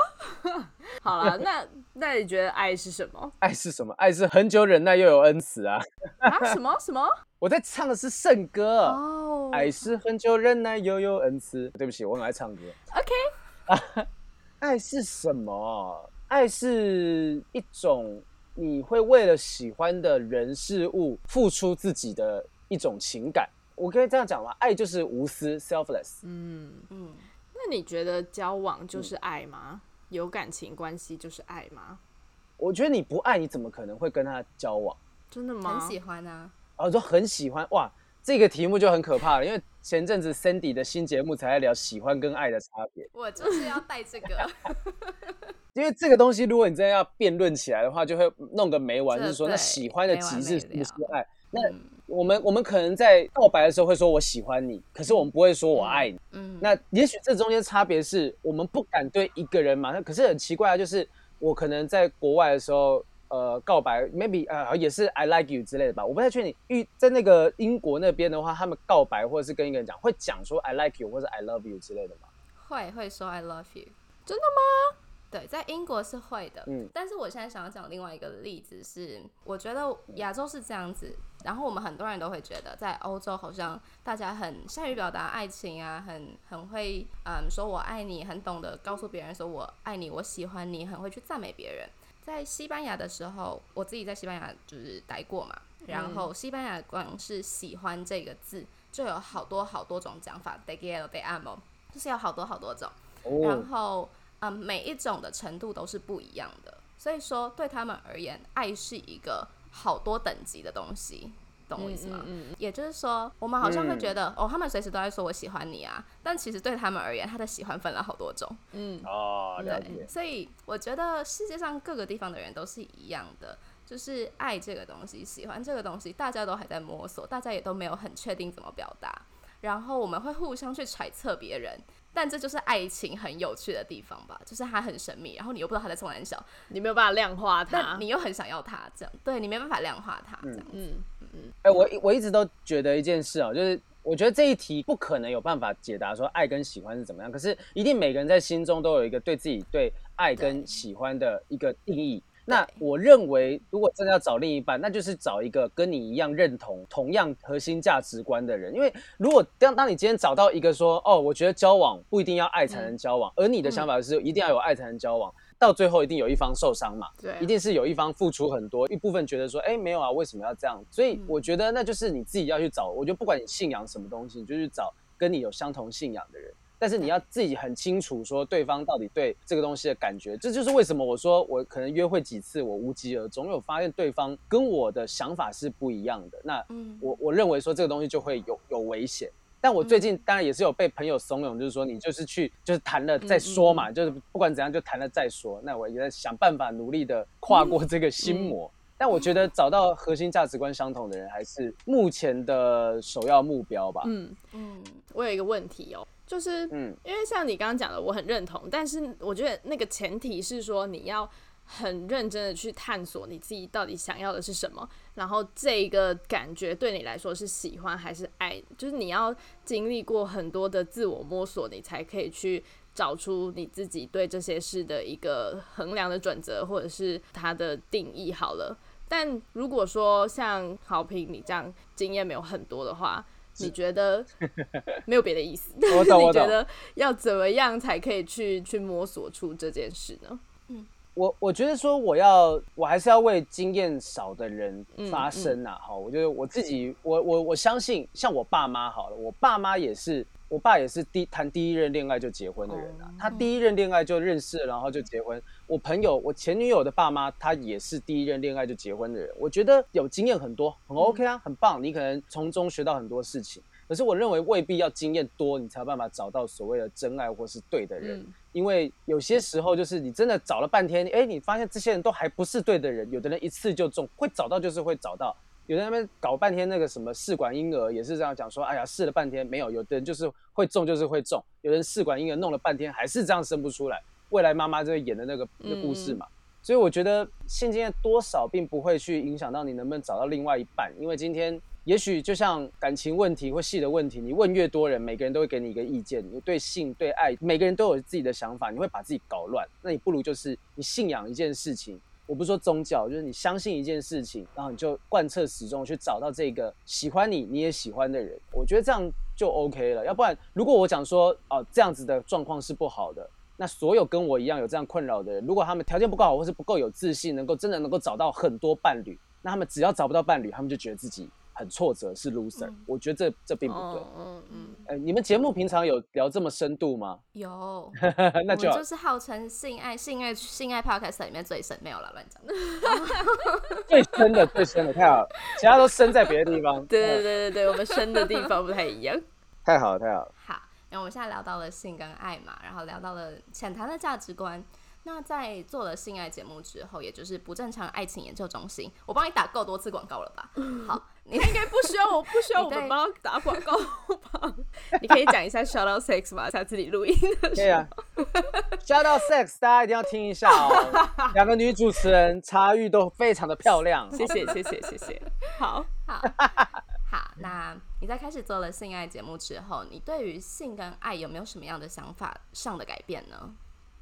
好了，那那你觉得爱是什么？爱是什么？爱是很久忍耐又有恩慈啊！啊？什么什么？我在唱的是圣歌哦。爱是很久忍耐又有恩慈。对不起，我很爱唱歌。OK。爱是什么？爱是一种你会为了喜欢的人事物付出自己的一种情感。我可以这样讲吗？爱就是无私，selfless。嗯嗯，那你觉得交往就是爱吗？有感情关系就是爱吗？我觉得你不爱你怎么可能会跟他交往？真的吗？很喜欢啊！哦，说很喜欢哇，这个题目就很可怕了，因为前阵子 Cindy 的新节目才在聊喜欢跟爱的差别。我就是要带这个，因为这个东西，如果你真的要辩论起来的话，就会弄个没完，就是说那喜欢的极致是不是爱？那我们我们可能在告白的时候会说“我喜欢你”，可是我们不会说“我爱你”。嗯，那也许这中间差别是我们不敢对一个人马上。可是很奇怪啊，就是我可能在国外的时候，呃，告白，maybe 呃也是 I like you 之类的吧，我不太确定。遇在那个英国那边的话，他们告白或者是跟一个人讲，会讲说 I like you 或者 I love you 之类的吗？会会说 I love you，真的吗？对，在英国是会的，嗯，但是我现在想要讲另外一个例子是，我觉得亚洲是这样子，然后我们很多人都会觉得，在欧洲好像大家很善于表达爱情啊，很很会，嗯，说我爱你，很懂得告诉别人说我爱你，我喜欢你，很会去赞美别人。在西班牙的时候，我自己在西班牙就是待过嘛，然后西班牙光是喜欢这个字就有好多好多种讲法，de quiero de amo，就是有好多好多种，然后。嗯，每一种的程度都是不一样的，所以说对他们而言，爱是一个好多等级的东西，懂我意思吗？嗯嗯。也就是说，我们好像会觉得，哦，他们随时都在说我喜欢你啊，但其实对他们而言，他的喜欢分了好多种。嗯哦，对。所以我觉得世界上各个地方的人都是一样的，就是爱这个东西，喜欢这个东西，大家都还在摸索，大家也都没有很确定怎么表达，然后我们会互相去揣测别人。但这就是爱情很有趣的地方吧，就是它很神秘，然后你又不知道他在冲玩笑，你没有办法量化它，但你又很想要它，这样对你没办法量化它，这样子。嗯嗯。哎，我我一直都觉得一件事啊，就是我觉得这一题不可能有办法解答说爱跟喜欢是怎么样，可是一定每个人在心中都有一个对自己对爱跟喜欢的一个定义。那我认为，如果真的要找另一半，那就是找一个跟你一样认同同样核心价值观的人。因为如果当当你今天找到一个说，哦，我觉得交往不一定要爱才能交往，而你的想法是一定要有爱才能交往，到最后一定有一方受伤嘛？对，一定是有一方付出很多，一部分觉得说，哎，没有啊，为什么要这样？所以我觉得那就是你自己要去找。我觉得不管你信仰什么东西，你就去找跟你有相同信仰的人。但是你要自己很清楚，说对方到底对这个东西的感觉，这就是为什么我说我可能约会几次，我无疾而终，有发现对方跟我的想法是不一样的。那我我认为说这个东西就会有有危险。但我最近当然也是有被朋友怂恿，就是说你就是去就是谈了再说嘛，就是不管怎样就谈了再说。那我也在想办法努力的跨过这个心魔。但我觉得找到核心价值观相同的人，还是目前的首要目标吧。嗯嗯，我有一个问题哦。就是，嗯，因为像你刚刚讲的，我很认同，但是我觉得那个前提是说你要很认真的去探索你自己到底想要的是什么，然后这个感觉对你来说是喜欢还是爱，就是你要经历过很多的自我摸索，你才可以去找出你自己对这些事的一个衡量的准则，或者是它的定义。好了，但如果说像好评你这样经验没有很多的话。你觉得 没有别的意思？我懂，我懂。你觉得要怎么样才可以去去摸索出这件事呢？嗯，我我觉得说我要我还是要为经验少的人发声呐。好，我觉得我自己，我我我相信，像我爸妈好了，我爸妈也是。我爸也是第谈第一任恋爱就结婚的人啊，他第一任恋爱就认识，然后就结婚。我朋友，我前女友的爸妈，他也是第一任恋爱就结婚的人。我觉得有经验很多，很 OK 啊，很棒。你可能从中学到很多事情。可是我认为未必要经验多，你才有办法找到所谓的真爱或是对的人。嗯因为有些时候就是你真的找了半天，哎，你发现这些人都还不是对的人。有的人一次就中，会找到就是会找到。有的人那边搞半天那个什么试管婴儿也是这样讲说，哎呀试了半天没有。有的人就是会中就是会中，有人试管婴儿弄了半天还是这样生不出来。未来妈妈就演的那个那故事嘛。所以我觉得性经验多少并不会去影响到你能不能找到另外一半，因为今天也许就像感情问题或戏的问题，你问越多人，每个人都会给你一个意见。你对性对爱，每个人都有自己的想法，你会把自己搞乱。那你不如就是你信仰一件事情，我不是说宗教，就是你相信一件事情，然后你就贯彻始终去找到这个喜欢你你也喜欢的人。我觉得这样就 OK 了。要不然，如果我讲说哦、这样子的状况是不好的。那所有跟我一样有这样困扰的人，如果他们条件不够好，或是不够有自信，能够真的能够找到很多伴侣，那他们只要找不到伴侣，他们就觉得自己很挫折，是 loser、我觉得这这并不对。嗯嗯嗯，哎、你们节目平常有聊这么深度吗？有，那就就是号称性爱性爱性爱 podcast 里面最深，没有了乱讲。最深的最深的太好了，其他都深在别的地方。对对嗯对对对，我们深的地方不太一样。太好了太好了。好，然后我们现在聊到了性跟爱嘛，然后聊到了浅谈的价值观。那在做了性爱节目之后，也就是不正常爱情研究中心，我帮你打够多次广告了吧？好，你 应该不需要我不需要我们帮他打广告吧？你可以讲一下 shout out sex 吗？下次你录音的时候。可以啊。Shout out sex，大家一定要听一下哦。两个女主持人差异都非常的漂亮。谢谢谢谢谢谢。好，好，好，那你在开始做了性爱节目之后，你对于性跟爱有没有什么样的想法上的改变呢？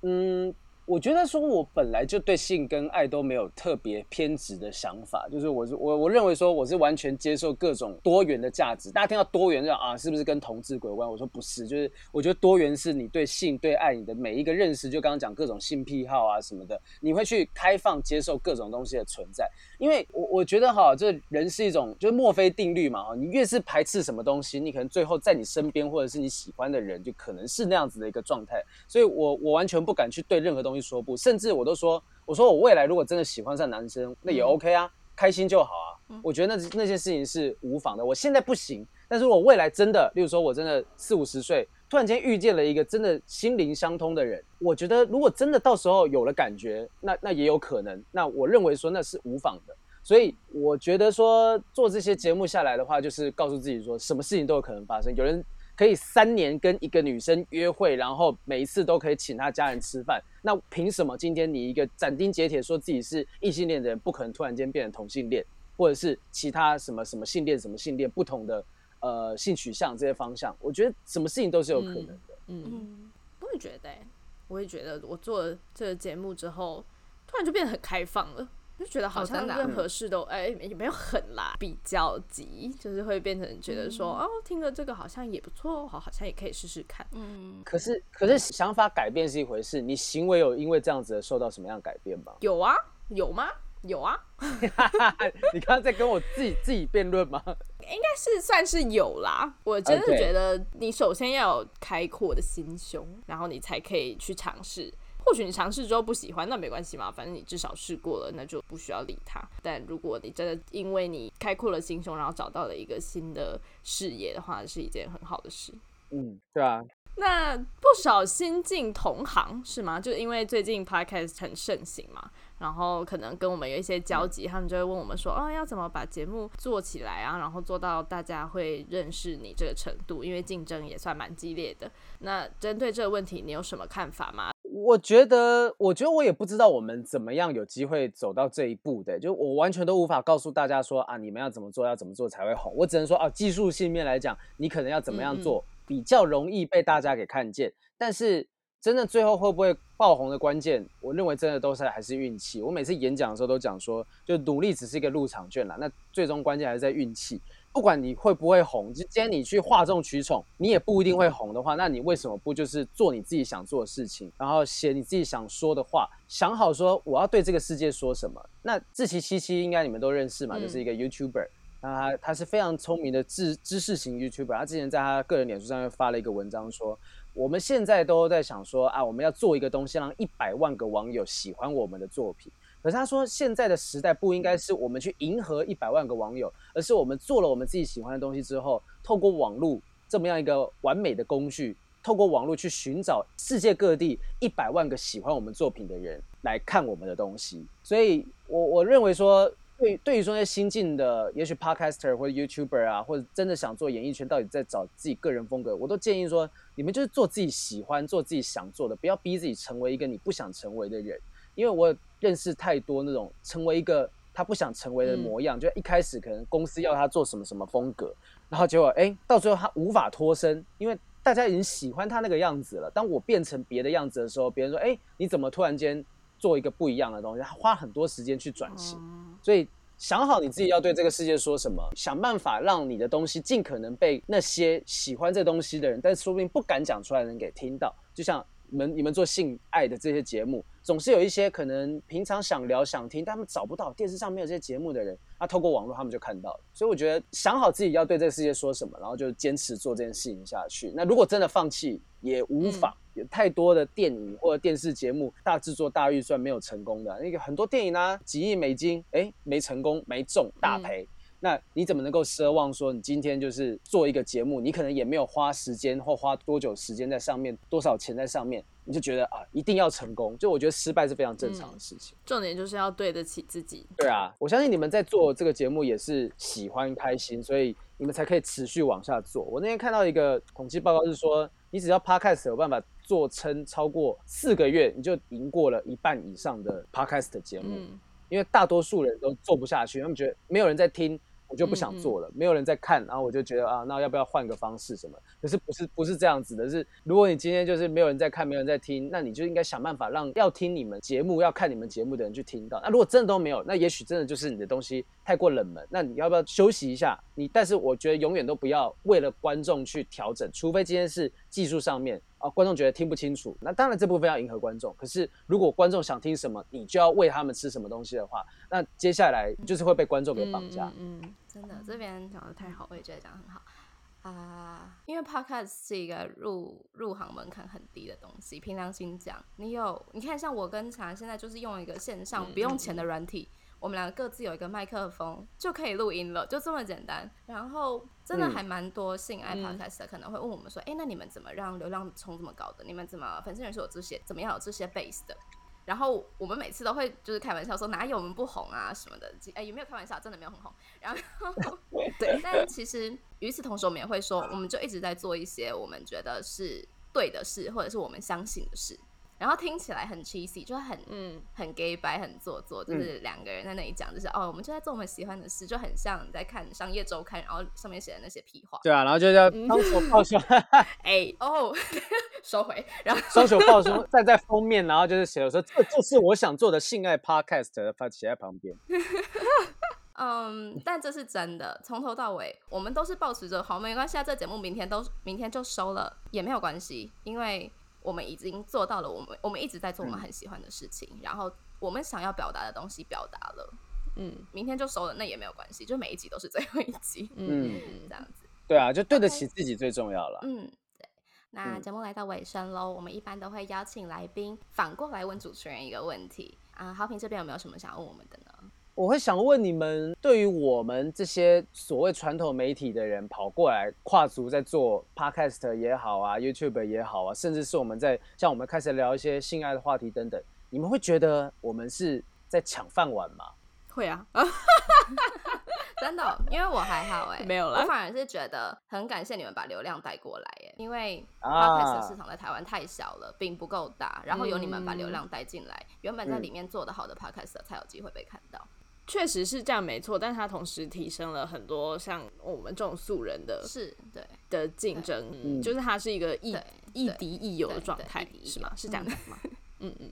嗯，我觉得说，我本来就对性跟爱都没有特别偏执的想法，就是我是我我认为说我是完全接受各种多元的价值。大家听到多元就啊，是不是跟同志有关？我说不是，就是我觉得多元是你对性对爱你的每一个认识，就刚刚讲各种性癖好啊什么的，你会去开放接受各种东西的存在。因为我我觉得哈，这人是一种就是墨菲定律嘛哈，你越是排斥什么东西，你可能最后在你身边或者是你喜欢的人，就可能是那样子的一个状态。所以我我完全不敢去对任何东说不，甚至我都说，我说我未来如果真的喜欢上男生，那也 OK 啊，开心就好啊。我觉得那那些事情是无妨的。我现在不行，但是我未来真的，例如说我真的四五十岁，突然间遇见了一个真的心灵相通的人，我觉得如果真的到时候有了感觉，那那也有可能。那我认为说那是无妨的。所以我觉得说做这些节目下来的话，就是告诉自己说，什么事情都有可能发生。有人可以三年跟一个女生约会，然后每一次都可以请她家人吃饭，那凭什么今天你一个斩钉截铁说自己是异性恋的人，不可能突然间变成同性恋，或者是其他什么什么性恋什么性恋不同的呃性取向这些方向？我觉得什么事情都是有可能的。嗯，嗯，我也觉得、欸，我也觉得我做了这个节目之后，突然就变得很开放了。就觉得好像任何事都哎、也没有很啦，比较急，就是会变成觉得说、哦，听了这个好像也不错，好，好像也可以试试看。嗯，可是可是想法改变是一回事，你行为有因为这样子而受到什么样改变吗？有啊，有吗？有啊，你刚刚在跟我自己 自己辩论吗？应该是算是有啦。我真的觉得你首先要有开阔的心胸，然后你才可以去尝试。或许你尝试之后不喜欢，那没关系嘛，反正你至少试过了，那就不需要理他。但如果你真的因为你开阔了心胸，然后找到了一个新的视野的话，是一件很好的事。嗯，对啊，那不少新进同行是吗？就因为最近 podcast 很盛行嘛，然后可能跟我们有一些交集，他们就会问我们说，哦，要怎么把节目做起来啊？然后做到大家会认识你这个程度，因为竞争也算蛮激烈的。那针对这个问题，你有什么看法吗？我觉得，我觉得我也不知道我们怎么样有机会走到这一步的，就我完全都无法告诉大家说啊，你们要怎么做，要怎么做才会红。我只能说啊，技术性面来讲，你可能要怎么样做，比较容易被大家给看见。但是真的最后会不会爆红的关键，我认为真的都是还是运气。我每次演讲的时候都讲说，就努力只是一个入场券啦，那最终关键还是在运气。不管你会不会红，就今天你去哗众取宠，你也不一定会红的话，那你为什么不就是做你自己想做的事情，然后写你自己想说的话，想好说我要对这个世界说什么？那志奇七七应该你们都认识嘛，就是一个 YouTuber，那他他是非常聪明的知知识型 YouTuber，他之前在他个人脸书上面发了一个文章说，我们现在都在想说啊，我们要做一个东西，让一百万个网友喜欢我们的作品。可是他说，现在的时代不应该是我们去迎合一百万个网友，而是我们做了我们自己喜欢的东西之后，透过网络这么样一个完美的工具，透过网络去寻找世界各地一百万个喜欢我们作品的人来看我们的东西。所以，我我认为说，对对于说那些新进的，也许 Podcaster 或者 YouTuber 啊，或者真的想做演艺圈，到底在找自己个人风格，我都建议说，你们就是做自己喜欢、做自己想做的，不要逼自己成为一个你不想成为的人。因为我认识太多那种成为一个他不想成为的模样，就一开始可能公司要他做什么什么风格，然后结果哎，到最后他无法脱身，因为大家已经喜欢他那个样子了。当我变成别的样子的时候，别人说哎，你怎么突然间做一个不一样的东西？他花很多时间去转型，所以想好你自己要对这个世界说什么，想办法让你的东西尽可能被那些喜欢这东西的人，但说不定不敢讲出来的人给听到，就像。你们你们做性爱的这些节目，总是有一些可能平常想聊想听，但他们找不到电视上没有这些节目的人，那透过网络他们就看到了。所以我觉得想好自己要对这个世界说什么，然后就坚持做这件事情下去。那如果真的放弃也无妨，有太多的电影或者电视节目大制作大预算没有成功的，那个很多电影呢几亿美金，哎没成功没中大赔。那你怎么能够奢望说你今天就是做一个节目，你可能也没有花时间或花多久时间在上面，多少钱在上面，你就觉得啊一定要成功？就我觉得失败是非常正常的事情。重点就是要对得起自己。对啊，我相信你们在做这个节目也是喜欢开心，所以你们才可以持续往下做。我那天看到一个统计报告是说，你只要 Podcast 有办法做撑超过四个月，你就赢过了一半以上的 Podcast 节目，因为大多数人都做不下去，他们觉得没有人在听。我就不想做了，没有人在看，然后我就觉得啊，那要不要换个方式什么？可是不是不是这样子的，是如果你今天就是没有人在看，没有人在听，那你就应该想办法让要听你们节目、要看你们节目的人去听到。那如果真的都没有，那也许真的就是你的东西太过冷门，那你要不要休息一下？你但是我觉得永远都不要为了观众去调整，除非今天是技术上面。啊，观众觉得听不清楚，那当然这部分要迎合观众。可是如果观众想听什么，你就要喂他们吃什么东西的话，那接下来就是会被观众给绑架。嗯，真的，这边讲的太好，我也觉得讲很好啊。因为 podcast 是一个入入行门槛很低的东西，凭良心讲，你有你看，像我跟茶现在就是用一个线上不用钱的软体。我们两个各自有一个麦克风就可以录音了，就这么简单。然后真的还蛮多性爱 podcast 可能会问我们说：“哎，那你们怎么让流量冲这么高的？你们怎么粉丝人数有这些？怎么样有这些 base 的？”然后我们每次都会就是开玩笑说：“哪有我们不红啊什么的？”哎，有没有开玩笑？真的没有很红。然后 对，但其实与此同时，我们也会说，我们就一直在做一些我们觉得是对的事，或者是我们相信的事。然后听起来很 cheesy，就很嗯很 gay 白，很做作，就是两个人在那里讲，就是哦，我们就在做我们喜欢的事，就很像你在看商业周刊，然后上面写的那些屁话。对啊，然后就叫双手抱胸，哎哦，收回，然后 双手抱胸站在封面，然后就是写说这就是我想做的性爱 podcast，发写在旁边。嗯，但这是真的，从头到尾我们都是保持着好，没关系，这节目明天都明天就收了也没有关系，因为。我们已经做到了，我们我们一直在做我们很喜欢的事情，然后我们想要表达的东西表达了，嗯，明天就收了，那也没有关系，就每一集都是最后一集，嗯，这样子，对啊，就对得起自己最重要了，嗯，对。那节目来到尾声喽，我们一般都会邀请来宾反过来问主持人一个问题。啊，好评这边有没有什么想问我们的呢？我会想问你们，对于我们这些所谓传统媒体的人跑过来跨足在做 podcast 也好啊，YouTube 也好啊，甚至是我们在像我们开始聊一些性爱的话题等等，你们会觉得我们是在抢饭碗吗？会啊，真的，因为我还好哎，没有了。我反而是觉得很感谢你们把流量带过来哎，因为 podcast 市场在台湾太小了，并不够大，然后有你们把流量带进来，原本在里面做的好的 podcast 才有机会被看到。确实是这样，没错，但是它同时提升了很多像我们这种素人的，是对的竞争，就是它是一个亦亦敌亦友的状态，是吗？是这样子吗？嗯嗯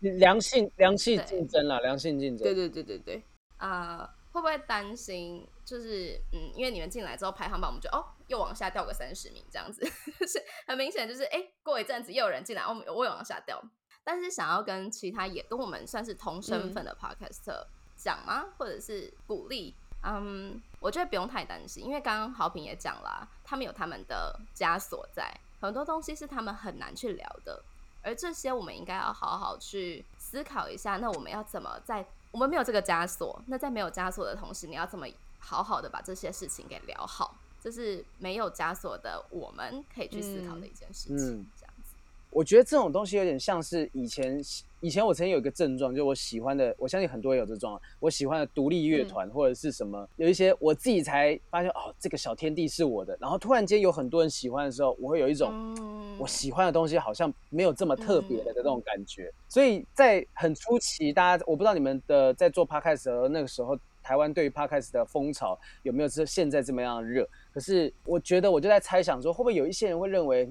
嗯，良性良性竞争了，良性竞争，对对对对对。啊，会不会担心？就是嗯，因为你们进来之后排行榜，我们就哦又往下掉个三十名，这样子，是很明显，就是哎，过一阵子又有人进来，我们我也往下掉。但是想要跟其他也跟我们算是同身份的 podcaster。讲吗？或者是鼓励？嗯，我觉得不用太担心，因为刚刚好评也讲了，他们有他们的枷锁在，很多东西是他们很难去聊的。而这些我们应该要好好去思考一下。那我们要怎么在我们没有这个枷锁？那在没有枷锁的同时，你要怎么好好的把这些事情给聊好？这是没有枷锁的我们可以去思考的一件事情。我觉得这种东西有点像是以前，以前我曾经有一个症状，就是我喜欢的，我相信很多人有这种，我喜欢的独立乐团、或者是什么，有一些我自己才发现哦，这个小天地是我的，然后突然间有很多人喜欢的时候，我会有一种。嗯我喜欢的东西好像没有这么特别的这种感觉，所以在很初期，大家我不知道你们的在做 podcast 的时候，那个时候台湾对于 podcast 的风潮有没有是现在这么样热？可是我觉得我就在猜想说，会不会有一些人会认为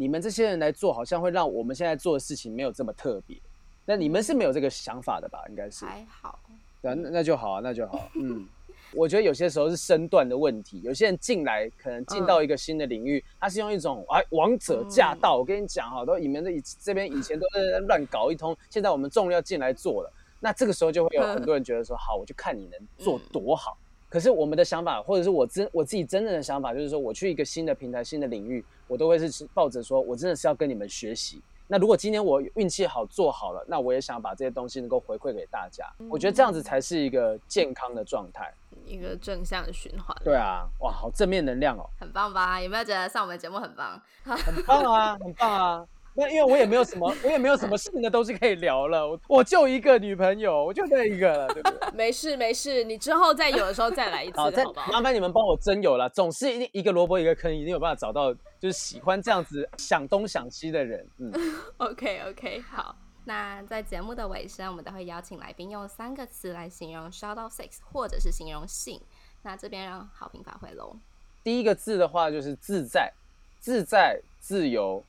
你们这些人来做，好像会让我们现在做的事情没有这么特别？那你们是没有这个想法的吧？应该是，还好，对啊，那那就好啊，那就好。嗯，我觉得有些时候是身段的问题，有些人进来可能进到一个新的领域，他是用一种哎王者驾到。我跟你讲哈，都你们的以这边以前都是乱搞一通，现在我们终于要进来做了。那这个时候就会有很多人觉得说，好，我就看你能做多好。可是我们的想法，或者是我真我自己真正的想法，就是说，我去一个新的平台、新的领域，我都会是抱着说，我真的是要跟你们学习。那如果今天我运气好做好了，那我也想把这些东西能够回馈给大家。我觉得这样子才是一个健康的状态。一个正向的循环。对啊，哇，好正面能量哦，很棒吧？有没有觉得上我们节目很棒？很棒啊，很棒啊。那因为我也没有什么，我也没有什么新的东西可以聊了，我我就一个女朋友，我就那一个了，对不对？没事没事，你之后再有的时候再来一次，好，好再不好？麻烦你们帮我征友了，总是一定一个萝卜一个坑，一定有办法找到就是喜欢这样子想东想西的人。嗯，OK OK，好，那在节目的尾声，我们都会邀请来宾用三个词来形容 shout out sex，或者是形容性。那这边让好评发挥喽。第一个字的话就是自在，自在自由，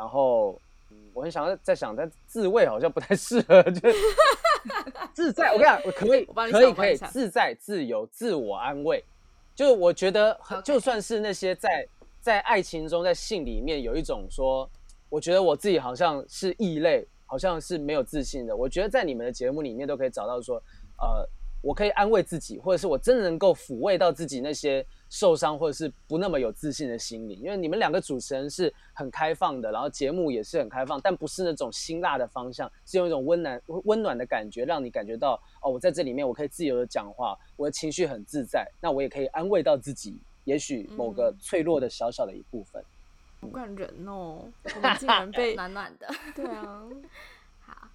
然后。嗯我很想要在想，但自慰好像不太适合，就是 自在。我跟你讲，我可以可以，可以，自在、自由、自我安慰。就是我觉得就算是那些在在爱情中、在性里面有一种说，我觉得我自己好像是异类，好像是没有自信的。我觉得在你们的节目里面都可以找到说，呃，我可以安慰自己，或者是我真的能够抚慰到自己那些受伤或者是不那么有自信的心理。因为你们两个主持人是很开放的，然后节目也是很开放，但不是那种辛辣的方向，是用一种温暖温暖的感觉，让你感觉到哦，我在这里面我可以自由的讲话，我的情绪很自在，那我也可以安慰到自己，也许某个脆弱的小小的一部分。好感人哦，我们竟然被 暖暖的。对啊，好，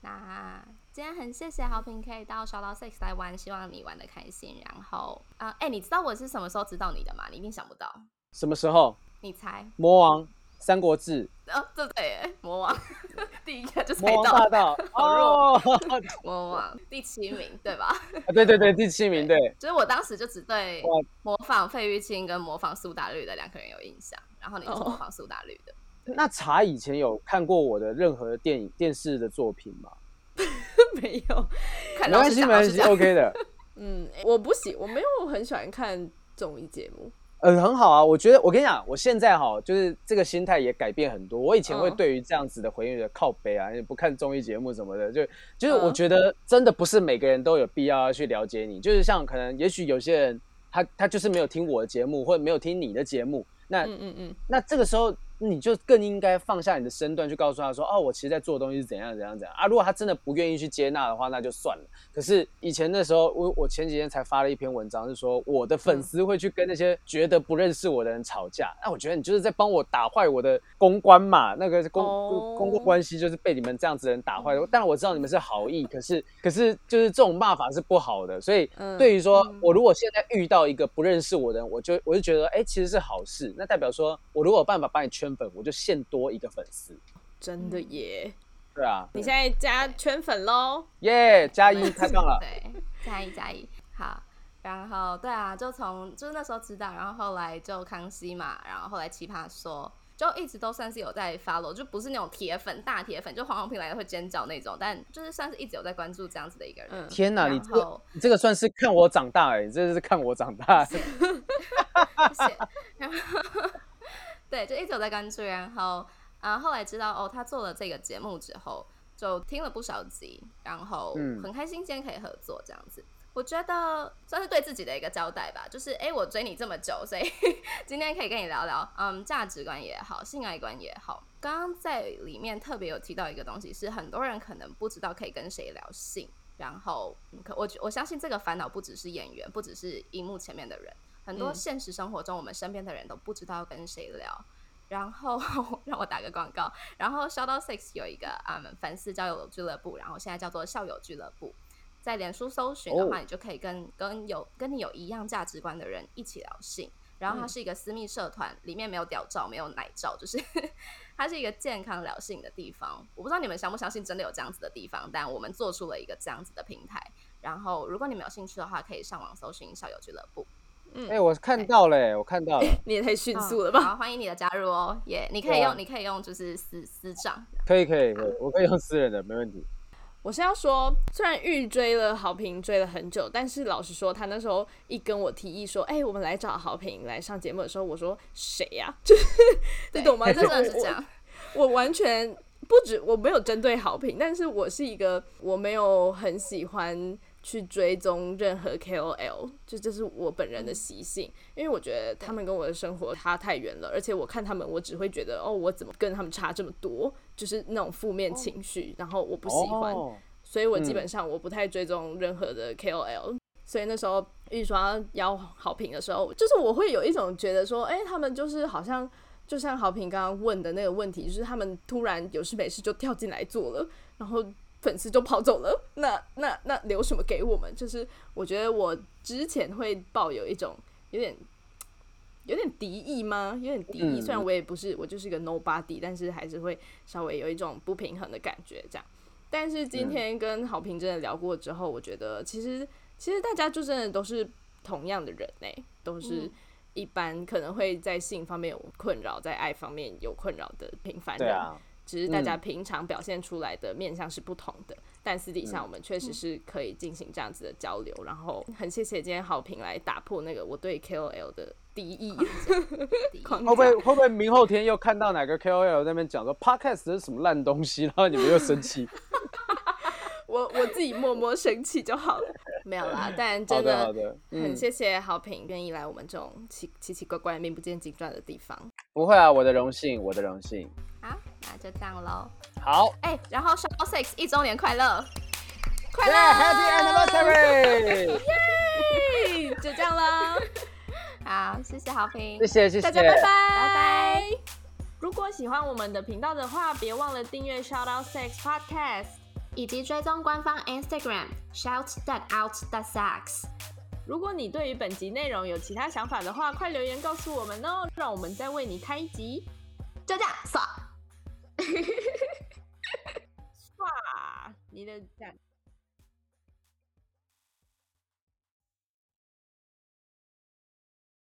那今天很谢谢好评可以到 shout out sex 来玩，希望你玩的开心。然后，啊、哎、你知道我是什么时候知道你的吗？你一定想不到，什么时候？你猜？魔王、三国志、哦，对对耶，魔王，第一个就猜魔王到，大道哦，魔王第七名，对吧？啊对对对，第七名对。就是我当时就只对模仿费玉清跟模仿苏打绿的两个人有印象，然后你是哦模仿苏打绿的。那茶以前有看过我的任何电影、电视的作品吗？没有，没关系，没关系，OK 的。嗯，我不喜，我没有很喜欢看综艺节目，呃，很好啊，我觉得我跟你讲，我现在哈，就是这个心态也改变很多。我以前会嗯对于这样子的回应的靠背啊，也不看综艺节目什么的，就就是我嗯觉得真的不是每个人都有必要要去了解你。就是像可能也许有些人他他就是没有听我的节目，或者没有听你的节目，那嗯嗯嗯，那这个时候你就更应该放下你的身段，去告诉他说：“哦，我其实在做的东西是怎样怎样怎样啊。”如果他真的不愿意去接纳的话，那就算了。可是以前那时候，我我前几天才发了一篇文章，是说我的粉丝会去跟那些觉得不认识我的人吵架。那我觉得你就是在帮我打坏我的公关嘛，那个公、哦公共关系就是被你们这样子的人打坏的。当然我知道你们是好意，可是可是就是这种骂法是不好的。所以嗯对于说我如果现在遇到一个不认识我的人，我就我就觉得哎、其实是好事。那代表说我如果有办法把你圈粉，我就现多一个粉丝。真的耶！对啊，你现在加圈粉喽，耶加一太棒了。对，加一加一，好。然后对啊，就从就是那时候知道，然后后来就康熙嘛，然后后来奇葩说，就一直都算是有在 follow，就不是那种铁粉大铁粉，就黄宏平来了会尖叫那种，但就是算是一直有在关注这样子的一个人。嗯，天哪，你然这个你这个算是看我长大哎、你这是看我长大。对，就一直有在关注，然后啊后来知道哦，他做了这个节目之后，就听了不少集，然后嗯很开心今天可以合作这样子。我觉得算是对自己的一个交代吧，就是哎、诶我追你这么久，所以 今天可以跟你聊聊，嗯，价值观也好，性爱观也好。刚刚在里面特别有提到一个东西，是很多人可能不知道可以跟谁聊性，然后我觉我相信这个烦恼不只是演员，不只是荧幕前面的人，很多嗯现实生活中我们身边的人都不知道跟谁聊。然后 让我打个广告，然后 Shout Out Six 有一个嗯粉丝交友俱乐部，然后现在叫做校友俱乐部，在脸书搜寻的话，哦你就可以跟跟有跟你有一样价值观的人一起聊性。然后它嗯是一个私密社团，里面没有屌照，没有奶照，就是 它是一个健康聊性的地方。我不知道你们相不相信真的有这样子的地方，但我们做出了一个这样子的平台。然后如果你们有兴趣的话，可以上网搜寻校友俱乐部。哎、我看到了、欸，我看到了，你也太迅速了嗯吧？好，欢迎你的加入哦，也、你可以用，你可以用就是私私账。可以可以可以，我可以用私人的，没问题。我是要说，虽然玉追了好评追了很久，但是老实说，他那时候一跟我提议说，哎、我们来找好评来上节目的时候，我说谁呀、就是你懂吗？真的是这样。我完全不止我没有针对好评，但是我是一个我没有很喜欢去追踪任何 KOL，就这是我本人的习性，因为我觉得他们跟我的生活差太远了，而且我看他们，我只会觉得哦，我怎么跟他们差这么多，就是那种负面情绪，然后我不喜欢。哦所以我基嗯本上我不太追踪任何的 KOL，、所以那时候玉刷要好评的时候，就是我会有一种觉得说，哎、他们就是好像就像好评刚刚问的那个问题，就是他们突然有事没事就跳进来做了，然后粉丝就跑走了，那那那留什么给我们？就是我觉得我之前会抱有一种有点。有点敌意吗？有点敌意。嗯虽然我也不是，我就是个 nobody，但是还是会稍微有一种不平衡的感觉，这样。但是今天跟好评真的聊过之后，我觉得其实其实大家就真的都是同样的人呢、都是嗯一般可能会在性方面有困扰，在爱方面有困扰的平凡人。只是大家嗯平常表现出来的面相是不同的，但私底下嗯我们确实是可以进行这样子的交流。然后很谢谢今天好评来打破那个我对 KOL 的 敌意框会不会架。会不会明后天又看到哪个 KOL 在那边讲说 Podcast 是什么烂东西，然后你们又生气？我我自己默默生气就好了，没有啦。但好真的好的，很嗯，谢谢好评愿意来我们这种奇奇奇怪怪、名不见经传的地方。不会啊，我的荣幸，我的荣幸。好，那就这样喽。好哎、然后 Shout Out Six 一周年快乐！快乐 Yeah，Happy Anniversary！耶就这样啦，好，谢谢好评谢，谢谢谢，大家拜拜拜拜。如果喜欢我们的频道的话，别忘了订阅 Shout Out Sex Podcast。以及追踪官方 Instagram shout that out the sex。如果你对于本集内容有其他想法的话，快留言告诉我们哦，让我们再为你开一集。就这样，爽。哇，你的赞。